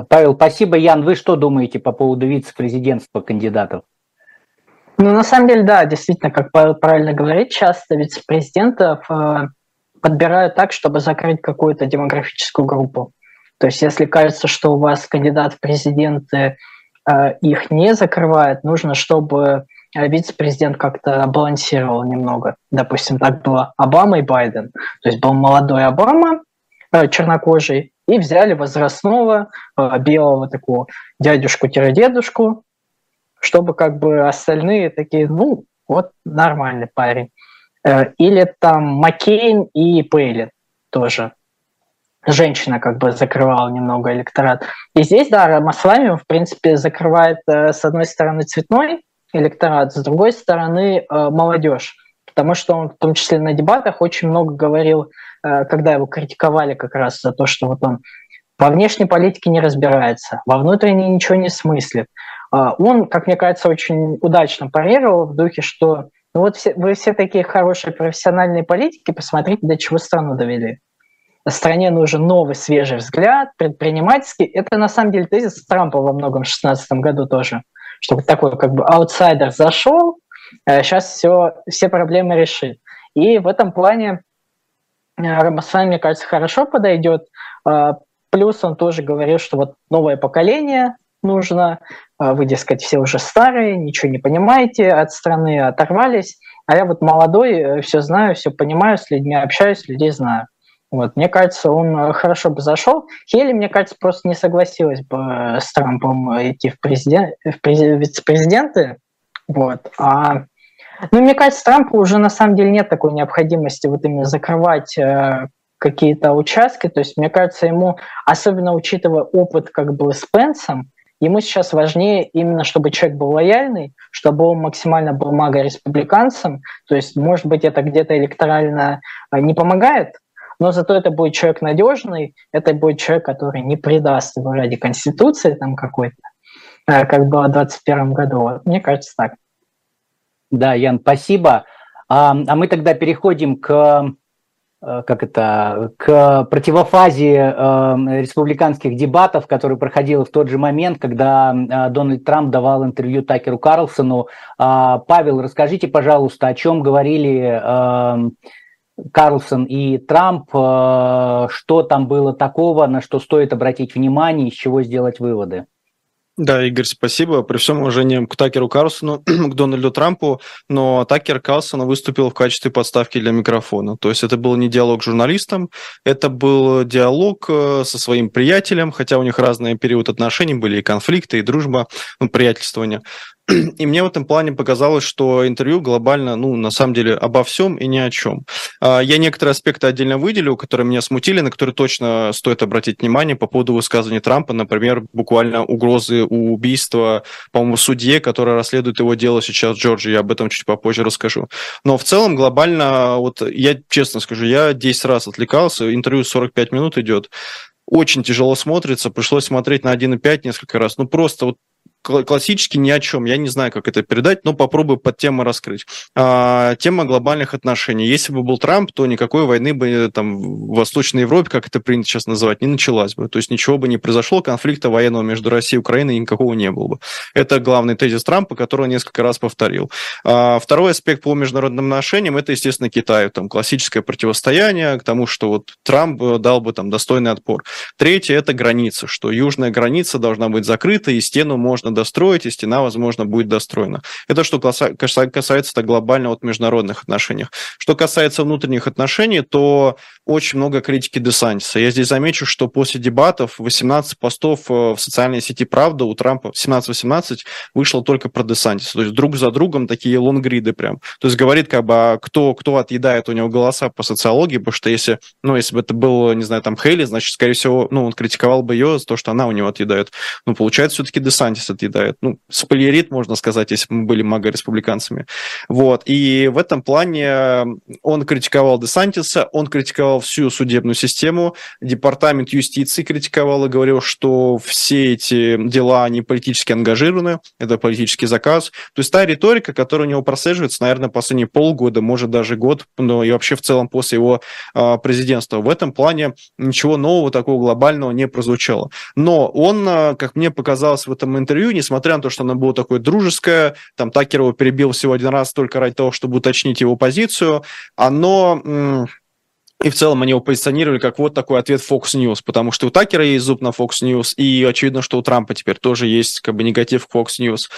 Павел, спасибо. Ян, вы что думаете по поводу вице-президентства кандидатов? Ну, на самом деле, да, действительно, как Павел правильно говорит, часто вице-президентов э, подбирают так, чтобы закрыть какую-то демографическую группу. То есть, если кажется, что у вас кандидат в президенты э, их не закрывает, нужно, чтобы вице-президент как-то балансировал немного. Допустим, так было Обама и Байден. То есть был молодой Обама, Э, чернокожий, и взяли возрастного э, белого такого дядюшку-дедушку, чтобы как бы остальные такие, ну, вот нормальный парень. Э, или там Маккейн и Пейлин тоже. Женщина как бы закрывала немного электорат. И здесь, да, Рамаслами, в принципе, закрывает э, с одной стороны цветной электорат, с другой стороны э, молодежь. Потому что он в том числе на дебатах очень много говорил, когда его критиковали как раз за то, что вот он во внешней политике не разбирается, во внутренней ничего не смыслит. Он, как мне кажется, очень удачно парировал в духе, что ну вот все, вы все такие хорошие профессиональные политики, посмотрите, до чего страну довели. Стране нужен новый, свежий взгляд, предпринимательский. Это на самом деле тезис Трампа во многом в 2016 году тоже, чтобы такой как бы аутсайдер зашел, сейчас э, все, все проблемы решит. И в этом плане э, Рамасан, мне кажется, хорошо подойдет. Э, плюс он тоже говорил, что вот новое поколение нужно, вы, дескать, все уже старые, ничего не понимаете, от страны оторвались, а я вот молодой, все знаю, все понимаю, с людьми общаюсь, людей знаю. Вот, мне кажется, он хорошо бы зашел. Хелли, мне кажется, просто не согласилась бы с Трампом идти в, президент, в вице-президенты. Вот. А, ну, мне кажется, Трампу уже на самом деле нет такой необходимости вот именно закрывать э, какие-то участки. То есть, мне кажется, ему, особенно учитывая опыт как бы с Пенсом, Ему сейчас важнее именно, чтобы человек был лояльный, чтобы он максимально был маго-республиканцем. То есть, может быть, это где-то электорально а, не помогает, но зато это будет человек надежный, это будет человек, который не предаст его ради Конституции там какой-то, как было в 2021 году. Мне кажется так. Да, Ян, спасибо. А, а мы тогда переходим к Э, как это, к противофазе э, республиканских дебатов, которые проходило в тот же момент, когда э, Дональд Трамп давал интервью Такеру Карлсону. Э, Павел, расскажите, пожалуйста, о чем говорили э, Карлсон и Трамп, э, что там было такого, на что стоит обратить внимание, из чего сделать выводы? Да, Игорь, спасибо. При всем уважении к Такеру Карлсону, к Дональду Трампу, но Такер Карлсон выступил в качестве подставки для микрофона. То есть это был не диалог с журналистом, это был диалог э, со своим приятелем, хотя у них разные периоды отношений были, и конфликты, и дружба, ну, приятельствование. И мне в этом плане показалось, что интервью глобально, ну, на самом деле, обо всем и ни о чем. А, я некоторые аспекты отдельно выделю, которые меня смутили, на которые точно стоит обратить внимание по поводу высказывания Трампа, например, буквально угрозы убийства, по-моему, судье, который расследует его дело сейчас в Джорджии. Я об этом чуть попозже расскажу. Но в целом глобально, вот я честно скажу, я 10 раз отвлекался, интервью 45 минут идет очень тяжело смотрится, пришлось смотреть на 1,5 несколько раз. Ну, просто вот классически ни о чем. Я не знаю, как это передать, но попробую под тему раскрыть. А, тема глобальных отношений. Если бы был Трамп, то никакой войны бы э, там в Восточной Европе, как это принято сейчас называть, не началась бы. То есть ничего бы не произошло, конфликта военного между Россией и Украиной никакого не было бы. Это главный тезис Трампа, который он несколько раз повторил. А, второй аспект по международным отношениям – это, естественно, Китай. Там классическое противостояние к тому, что вот Трамп э, дал бы там достойный отпор. Третье – это граница, что южная граница должна быть закрыта, и стену можно достроить, и стена, возможно, будет достроена. Это что касается так глобально от международных отношений. Что касается внутренних отношений, то очень много критики Десантиса. Я здесь замечу, что после дебатов 18 постов э, в социальной сети «Правда» у Трампа 17-18 вышло только про Десантиса. То есть друг за другом такие лонгриды прям. То есть говорит, как бы, а кто, кто отъедает у него голоса по социологии, потому что если, ну, если бы это был, не знаю, там Хейли, значит, скорее всего, ну, он критиковал бы ее за то, что она у него отъедает. Но получается, все-таки Десантис съедает. Ну, спойлерит, можно сказать, если бы мы были мага-республиканцами. Вот. И в этом плане он критиковал Десантиса, он критиковал всю судебную систему, департамент юстиции критиковал и говорил, что все эти дела, они политически ангажированы, это политический заказ. То есть та риторика, которая у него прослеживается, наверное, последние полгода, может, даже год, но и вообще в целом после его э, президентства. В этом плане ничего нового такого глобального не прозвучало. Но он, а, как мне показалось в этом интервью, несмотря на то, что оно было такое дружеское, там Такер его перебил всего один раз только ради того, чтобы уточнить его позицию, оно... И в целом они его позиционировали как вот такой ответ Fox News, потому что у Такера есть зуб на Fox News, и очевидно, что у Трампа теперь тоже есть как бы негатив к Fox News.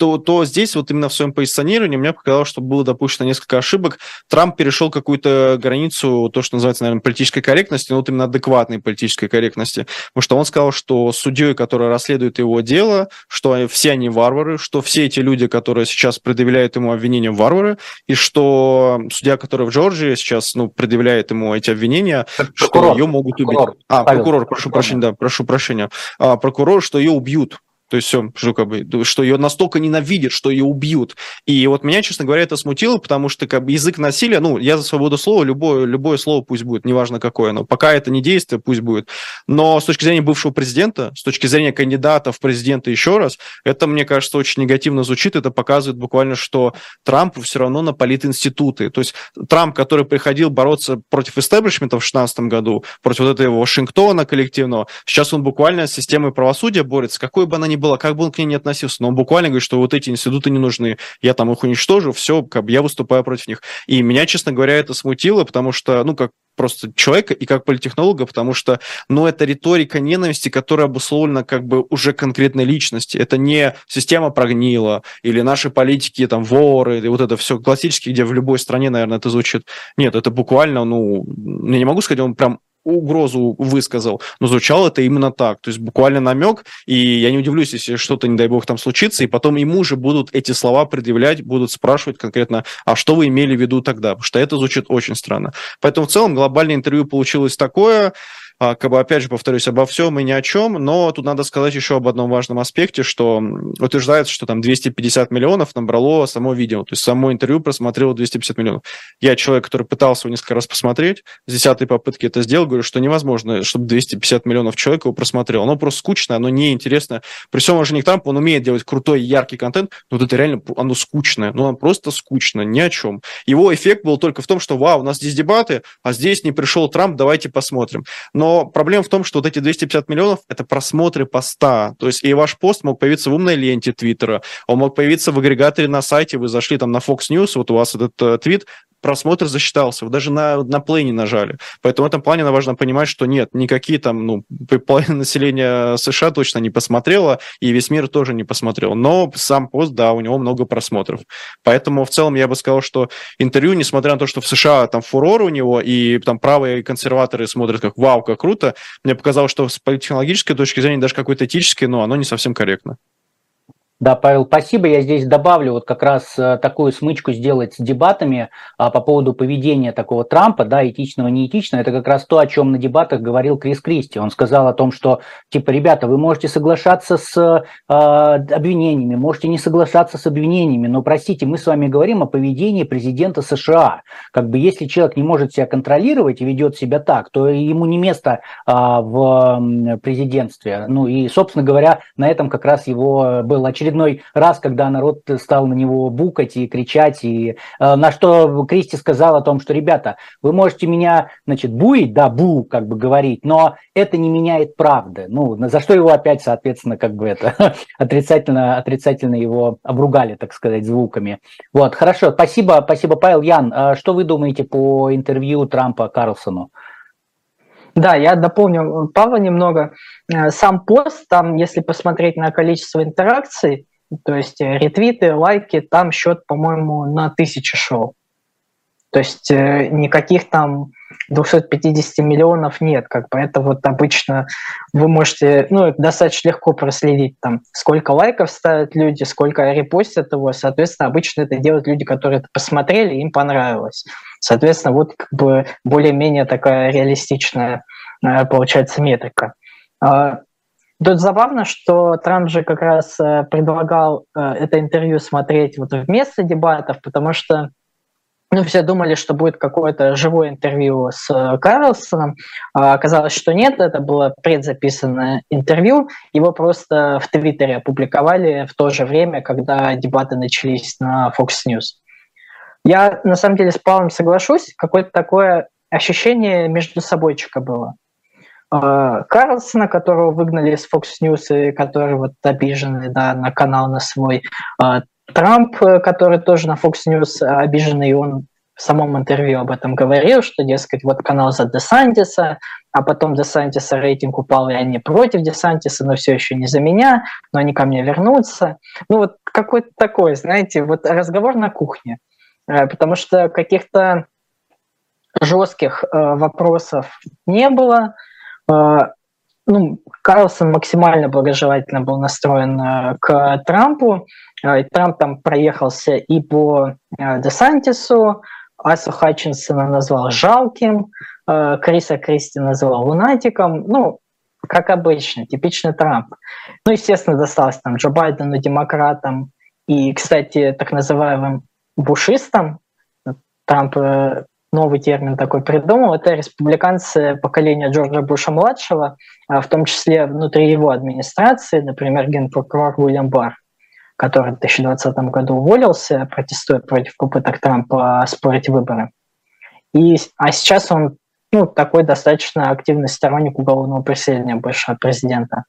То, то здесь вот именно в своем позиционировании мне показалось, что было допущено несколько ошибок. Трамп перешел какую-то границу, то, что называется, наверное, политической корректности, но вот именно адекватной политической корректности. Потому что он сказал, что судьей, который расследует его дело, что все они варвары, что все эти люди, которые сейчас предъявляют ему обвинения, варвары, и что судья, который в Джорджии сейчас ну, предъявляет ему эти обвинения, прокурор, что ее могут убить. Прокурор, а, прокурор, прошу прощения, да, прошу прощения. А, прокурор, что ее убьют. То есть все, что, как бы, что ее настолько ненавидят, что ее убьют. И вот меня, честно говоря, это смутило, потому что как бы, язык насилия, ну, я за свободу слова, любое, любое слово пусть будет, неважно какое, но пока это не действие, пусть будет. Но с точки зрения бывшего президента, с точки зрения кандидата в президенты еще раз, это, мне кажется, очень негативно звучит. Это показывает буквально, что Трамп все равно на политинституты. То есть Трамп, который приходил бороться против истеблишмента в 2016 году, против вот этого Вашингтона коллективного, сейчас он буквально с системой правосудия борется, какой бы она ни было, как бы он к ней не относился, но он буквально говорит, что вот эти институты не нужны, я там их уничтожу, все, как бы я выступаю против них. И меня, честно говоря, это смутило, потому что, ну, как просто человека и как политтехнолога, потому что, ну, это риторика ненависти, которая обусловлена как бы уже конкретной личности. Это не система прогнила или наши политики там воры, или вот это все классически, где в любой стране, наверное, это звучит. Нет, это буквально, ну, я не могу сказать, он прям угрозу высказал, но звучало это именно так, то есть буквально намек, и я не удивлюсь, если что-то, не дай бог, там случится, и потом ему же будут эти слова предъявлять, будут спрашивать конкретно, а что вы имели в виду тогда, потому что это звучит очень странно. Поэтому в целом глобальное интервью получилось такое, как бы, опять же, повторюсь, обо всем и ни о чем, но тут надо сказать еще об одном важном аспекте, что утверждается, что там 250 миллионов набрало само видео, то есть само интервью просмотрело 250 миллионов. Я человек, который пытался его несколько раз посмотреть, с десятой попытки это сделал, говорю, что невозможно, чтобы 250 миллионов человек его просмотрел. Оно просто скучно, оно неинтересно. При всем уважении к Трампу, он умеет делать крутой, яркий контент, но вот это реально, оно скучное, ну, оно просто скучно, ни о чем. Его эффект был только в том, что, вау, у нас здесь дебаты, а здесь не пришел Трамп, давайте посмотрим. Но но проблема в том, что вот эти 250 миллионов – это просмотры поста. То есть и ваш пост мог появиться в умной ленте Твиттера, он мог появиться в агрегаторе на сайте, вы зашли там на Fox News, вот у вас этот э, твит, просмотр засчитался, вы даже на, на play не нажали. Поэтому в этом плане важно понимать, что нет, никакие там, ну, половина населения США точно не посмотрела, и весь мир тоже не посмотрел. Но сам пост, да, у него много просмотров. Поэтому в целом я бы сказал, что интервью, несмотря на то, что в США там фурор у него, и там правые консерваторы смотрят как «Вау, как круто», мне показалось, что с технологической точки зрения, даже какой-то этической, но оно не совсем корректно. Да, Павел, спасибо. Я здесь добавлю вот как раз э, такую смычку сделать с дебатами а, по поводу поведения такого Трампа, да, этичного, неэтичного. Это как раз то, о чем на дебатах говорил Крис Кристи. Он сказал о том, что, типа, ребята, вы можете соглашаться с а, обвинениями, можете не соглашаться с обвинениями, но, простите, мы с вами говорим о поведении президента США. Как бы если человек не может себя контролировать и ведет себя так, то ему не место а, в президентстве. Ну и, собственно говоря, на этом как раз его был очередной очередной раз, когда народ стал на него букать и кричать, и э, на что Кристи сказал о том, что, ребята, вы можете меня, значит, буить, да, бу, как бы говорить, но это не меняет правды. Ну, за что его опять, соответственно, как бы это отрицательно, отрицательно его обругали, так сказать, звуками. Вот, хорошо, спасибо, спасибо, Павел. Ян, а что вы думаете по интервью Трампа Карлсону? Да, я дополню Павла немного. Э, сам пост, там, если посмотреть на количество интеракций, то есть э, ретвиты, лайки, там счет, по-моему, на тысячу шел. То есть э, никаких там 250 миллионов нет, как бы это вот обычно вы можете, ну, достаточно легко проследить там, сколько лайков ставят люди, сколько репостят его, соответственно, обычно это делают люди, которые это посмотрели, им понравилось. Соответственно, вот как бы более-менее такая реалистичная э, получается метрика. А, тут забавно, что Трамп же как раз э, предлагал это интервью смотреть вот вместо дебатов, потому что ну, все думали, что будет какое-то живое интервью с э, Карлсоном. А оказалось, что нет, это было предзаписанное интервью. Его просто в Твиттере опубликовали в то же время, когда дебаты начались на Fox News. Я, на самом деле, с Павлом соглашусь. Какое-то такое ощущение между собойчика было. А, Карлсона, которого выгнали из Fox News, и который вот обиженный да, на канал на свой, а, Трамп, э, который тоже на Fox News обиженный, он в самом интервью об этом говорил, что, дескать, вот канал за Десантиса, а потом Десантиса рейтинг упал, и они против Десантиса, но все еще не за меня, но они ко мне вернутся. Ну вот какой-то такой, знаете, вот разговор на кухне. Э, потому что каких-то жестких э, вопросов не было. Э, ну, Карлсон максимально благожелательно был настроен э, к Трампу. Э, Трамп там проехался и по э, Десантису, Асу Хатчинсона назвал жалким, э, Криса Кристи назвал лунатиком. Ну, как обычно, типичный Трамп. Ну, естественно, досталось там Джо Байдену, демократам и, кстати, так называемым бушистам. Трамп э, новый термин такой придумал. Это республиканцы поколения Джорджа Буша-младшего, а в том числе внутри его администрации, например, генпрокурор Уильям Барр который в 2020 году уволился, протестуя против попыток Трампа спорить выборы. И, а сейчас он ну, такой достаточно активный сторонник уголовного преследования бывшего президента.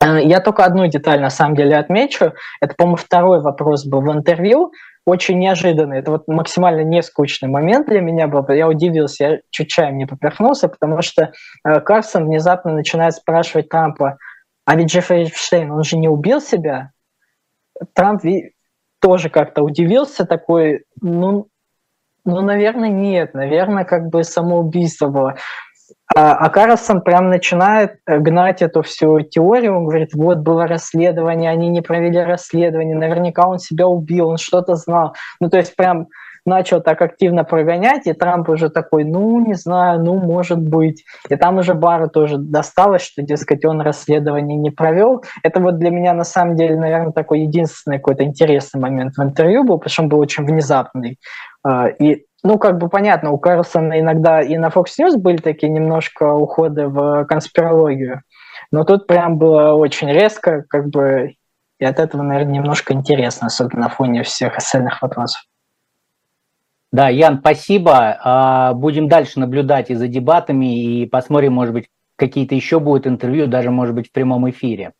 Э, я только одну деталь на самом деле отмечу. Это, по-моему, второй вопрос был в интервью. Очень неожиданный. Это вот максимально нескучный момент для меня был. Я удивился, я чуть чаем не поперхнулся, потому что э, Карсон внезапно начинает спрашивать Трампа, а ведь Джеффри Эйнштейн, он же не убил себя? Трамп тоже как-то удивился, такой, ну, ну, наверное, нет, наверное, как бы самоубийство было. А, а Карлсон прям начинает гнать эту всю теорию, он говорит, вот было расследование, они не провели расследование, наверняка он себя убил, он что-то знал. Ну, то есть прям начал так активно прогонять, и Трамп уже такой, ну, не знаю, ну, может быть. И там уже Бару тоже досталось, что, дескать, он расследование не провел. Это вот для меня, на самом деле, наверное, такой единственный какой-то интересный момент в интервью был, причем был очень внезапный. А, и ну, как бы понятно, у Карлсона иногда и на Fox News были такие немножко уходы в конспирологию, но тут прям было очень резко, как бы, и от этого, наверное, немножко интересно, особенно на фоне всех остальных вопросов. Да, Ян, спасибо. А, будем дальше наблюдать и за дебатами, и посмотрим, может быть, какие-то еще будут интервью, даже, может быть, в прямом эфире.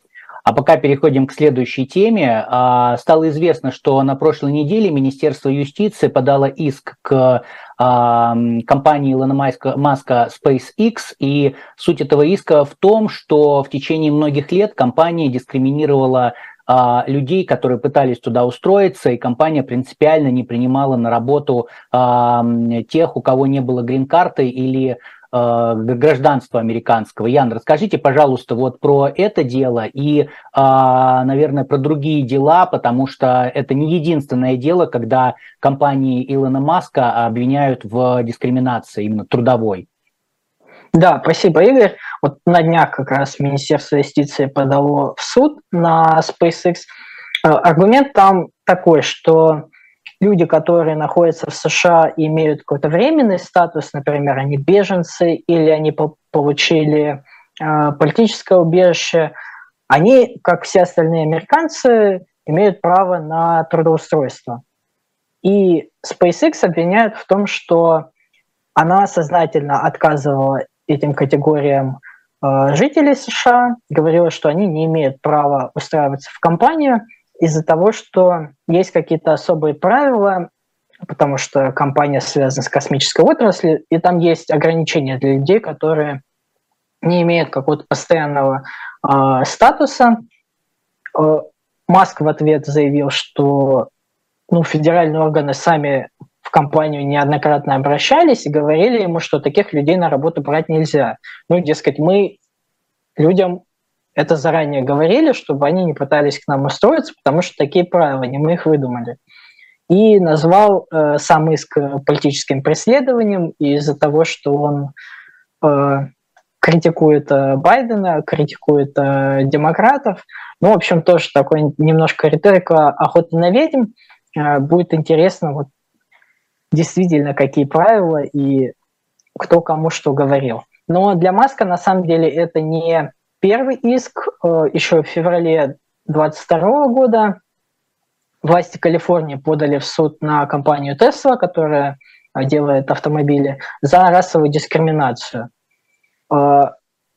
А пока переходим к следующей теме. А, стало известно, что на прошлой неделе Министерство юстиции подало иск к а, компании Илона Маска SpaceX, и суть этого иска в том, что в течение многих лет компания дискриминировала а, людей, которые пытались туда устроиться, и компания принципиально не принимала на работу а, тех, у кого не было грин-карты или а, гражданства американского. Ян, расскажите, пожалуйста, вот про это дело и, наверное, про другие дела, потому что это не единственное дело, когда компании Илона Маска обвиняют в дискриминации именно трудовой. Да, спасибо, Игорь. Вот на днях как раз Министерство юстиции подало в суд на SpaceX. Э, аргумент там такой, что люди, которые находятся в США и имеют какой-то временный статус, например, они беженцы или они получили э, политическое убежище, они, как все остальные американцы, имеют право на трудоустройство. И SpaceX обвиняют в том, что она сознательно отказывала этим категориям э, жителей США, говорила, что они не имеют права устраиваться в компанию из-за того, что есть какие-то особые правила, потому что компания связана с космической отраслью, и там есть ограничения для людей, которые не имеют какого-то постоянного э, статуса. Э, Маск в ответ заявил, что ну, федеральные органы сами компанию неоднократно обращались и говорили ему, что таких людей на работу брать нельзя. Ну, дескать, мы людям это заранее говорили, чтобы они не пытались к нам устроиться, потому что такие правила, не мы их выдумали. И назвал э, сам иск политическим преследованием из-за того, что он э, критикует э, Байдена, критикует э, демократов. Ну, в общем, тоже такой немножко риторика охоты на ведьм. Э, будет интересно вот действительно какие правила и кто кому что говорил. Но для Маска на самом деле это не первый иск. Э, Еще в феврале 2022 года власти Калифорнии подали в суд на компанию Tesla, которая делает автомобили, за расовую дискриминацию. Э,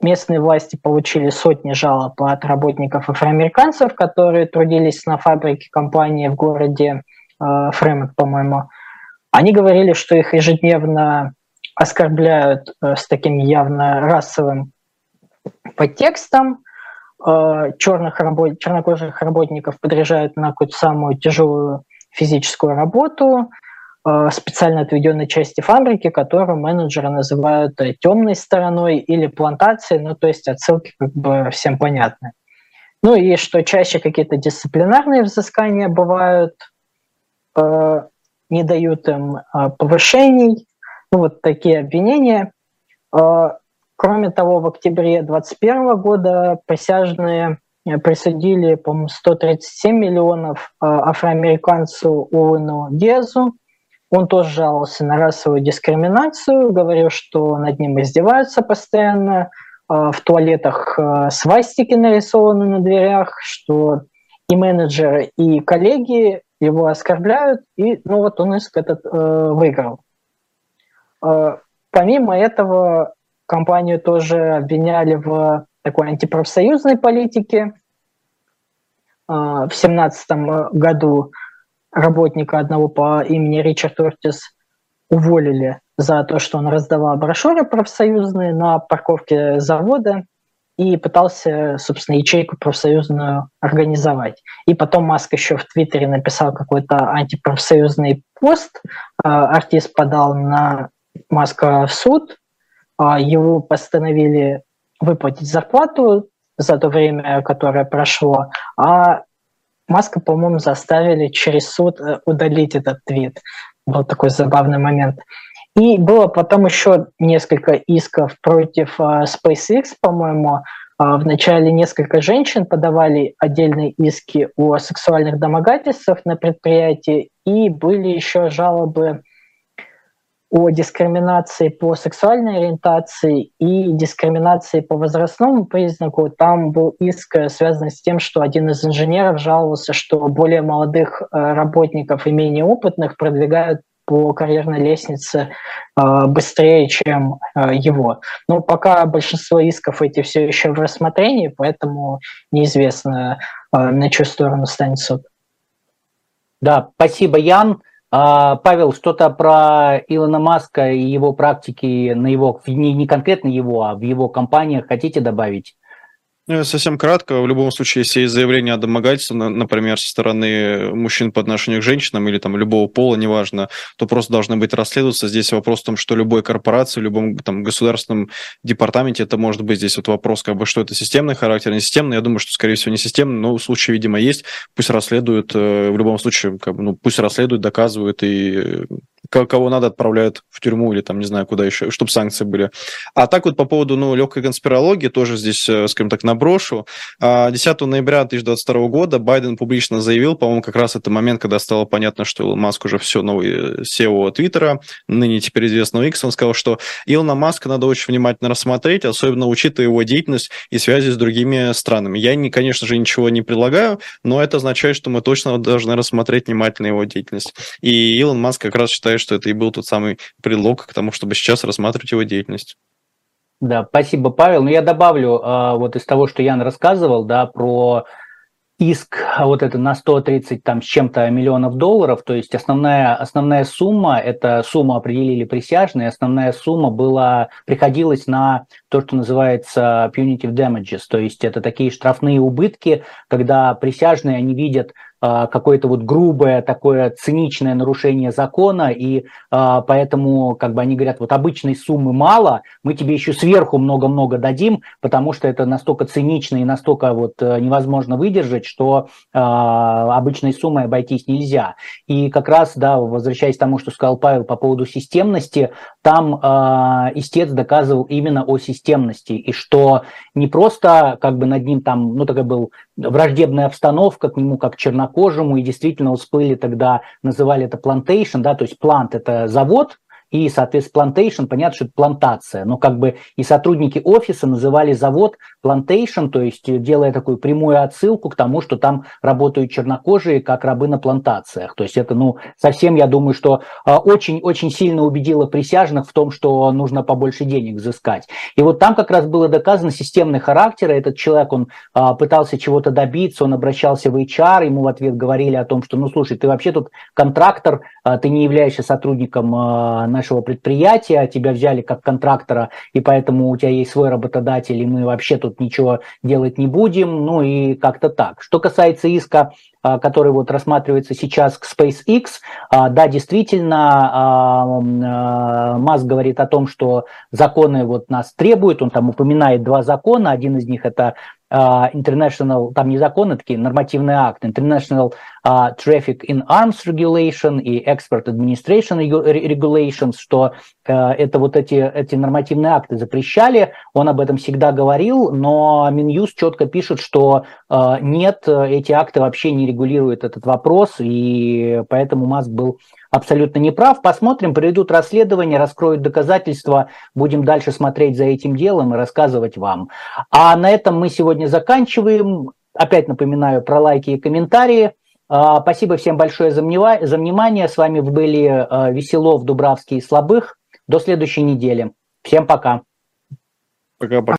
местные власти получили сотни жалоб от работников афроамериканцев, которые трудились на фабрике компании в городе э, Фремонт, по-моему, Они говорили, что их ежедневно оскорбляют э, с таким явно расовым подтекстом, э, черных работ... чернокожих работников подряжают на какую-то самую тяжелую физическую работу, э, специально отведенной части фабрики, которую менеджеры называют темной стороной или плантацией, ну то есть отсылки как бы всем понятны. Ну и что чаще какие-то дисциплинарные взыскания бывают, не дают им повышений, ну, вот такие обвинения. А, кроме того, в октябре 2021 года присяжные э, присудили, по-моему, 137 миллионов а, афроамериканцу Уэну Дезу. Он тоже жаловался на расовую дискриминацию, говорил, что над ним издеваются постоянно, а, в туалетах свастики нарисованы на дверях, что и менеджеры, и коллеги его оскорбляют, и ну вот он иск этот э, выиграл. Э, помимо этого, компанию тоже обвиняли в такой антипрофсоюзной политике. Э, в 2017 году работника одного по имени Ричард Ортис уволили за то, что он раздавал брошюры профсоюзные на парковке завода и пытался, собственно, ячейку профсоюзную организовать. И потом Маск еще в Твиттере написал какой-то антипрофсоюзный пост, э, артист подал на Маска в суд, а его постановили выплатить зарплату за то время, которое прошло, а Маска, по-моему, заставили через суд э, удалить этот твит. Был такой забавный момент. И было потом еще несколько исков против э, SpaceX, по-моему. А, вначале несколько женщин подавали отдельные иски о сексуальных домогательствах на предприятии, и были еще жалобы о дискриминации по сексуальной ориентации и дискриминации по возрастному признаку. Там был иск, э, связанный с тем, что один из инженеров жаловался, что более молодых э, работников и менее опытных продвигают по карьерной лестнице э, быстрее, чем его. Но пока большинство исков эти все еще в рассмотрении, поэтому неизвестно, на чью сторону станет суд. Да, спасибо, Ян. А, Павел, что-то про Илона Маска и его практики на его, не, не конкретно его, а в его компаниях хотите добавить? Ну, совсем кратко. В любом случае, если есть заявление о домогательстве, например, со стороны мужчин по отношению к женщинам или там любого пола, неважно, то просто должны быть расследоваться. Здесь вопрос в том, что любой корпорации, в любом там государственном департаменте, это может быть здесь вот вопрос, как бы, что это системный характер, не системный. Я думаю, что, скорее всего, не системный, но случай, видимо, есть. Пусть расследуют. Э, в любом случае, как бы, ну, пусть расследуют, доказывают и кого надо отправляют в тюрьму или там, не знаю, куда еще, чтобы санкции были. А так вот по поводу, ну, легкой конспирологии, тоже здесь, э, скажем так, наброшу. 10 а, ноября 2022 года Байден публично заявил, по-моему, как раз это момент, когда стало понятно, что Илон Маск уже все, новый SEO Твиттера, ныне теперь известного X, он сказал, что Илона Маска надо очень внимательно рассмотреть, особенно учитывая его деятельность и связи с другими странами. Я, не, конечно же, ничего не предлагаю, но это означает, что мы точно должны рассмотреть внимательно его деятельность. И Илон Маск как раз считает, что это и был тот самый предлог к тому, чтобы сейчас рассматривать его деятельность. Да, спасибо, Павел. Но ну, я добавлю а, вот из того, что Ян рассказывал, да, про иск а вот это на 130 там с чем-то миллионов долларов, то есть основная, основная сумма, это сумму определили присяжные, основная сумма была, приходилась на то, что называется punitive damages, то есть это такие штрафные убытки, когда присяжные, они видят какое-то вот грубое такое циничное нарушение закона, и а, поэтому как бы они говорят, вот обычной суммы мало, мы тебе еще сверху много-много дадим, потому что это настолько цинично и настолько вот э, невозможно выдержать, что а, обычной суммой обойтись нельзя. И как раз, да, возвращаясь к тому, что сказал Павел по поводу системности, там истец доказывал именно о системности, и что не просто как бы над ним там, ну такая был враждебная обстановка к нему как чернокожему, и действительно всплыли тогда, называли это plantation, да, то есть плант – это завод, и, соответственно, plantation, понятно, что это плантация, но как бы и сотрудники офиса называли завод plantation, то есть делая такую прямую отсылку к тому, что там работают чернокожие как рабы на плантациях. То есть это, ну, совсем, я думаю, что очень-очень сильно убедило присяжных в том, что нужно побольше денег взыскать. И вот там как раз было доказано системный характер. Этот человек, он пытался чего-то добиться, он обращался в HR, ему в ответ говорили о том, что, ну, слушай, ты вообще тут контрактор, ты не являешься сотрудником нашего предприятия, тебя взяли как контрактора, и поэтому у тебя есть свой работодатель, и мы вообще тут ничего делать не будем, ну и как-то так. Что касается иска а, который вот рассматривается сейчас к SpaceX, а, да, действительно, а, Маск говорит о том, что законы вот нас требуют, он там упоминает два закона, один из них это International, там не законы, такие нормативные акты, International Traffic in Arms Regulation и Export Administration Regulations, что это вот эти, эти нормативные акты запрещали, он об этом всегда говорил, но Минюст четко пишет, что нет, эти акты вообще не регулирует этот вопрос, и поэтому Маск был абсолютно неправ. Посмотрим, проведут расследование, раскроют доказательства, будем дальше смотреть за этим делом и рассказывать вам. А на этом мы сегодня заканчиваем. Опять напоминаю про лайки и комментарии. А, спасибо всем большое за внимание. С вами были а, Веселов, Дубравский и Слабых. До следующей недели. Всем пока. Пока-пока.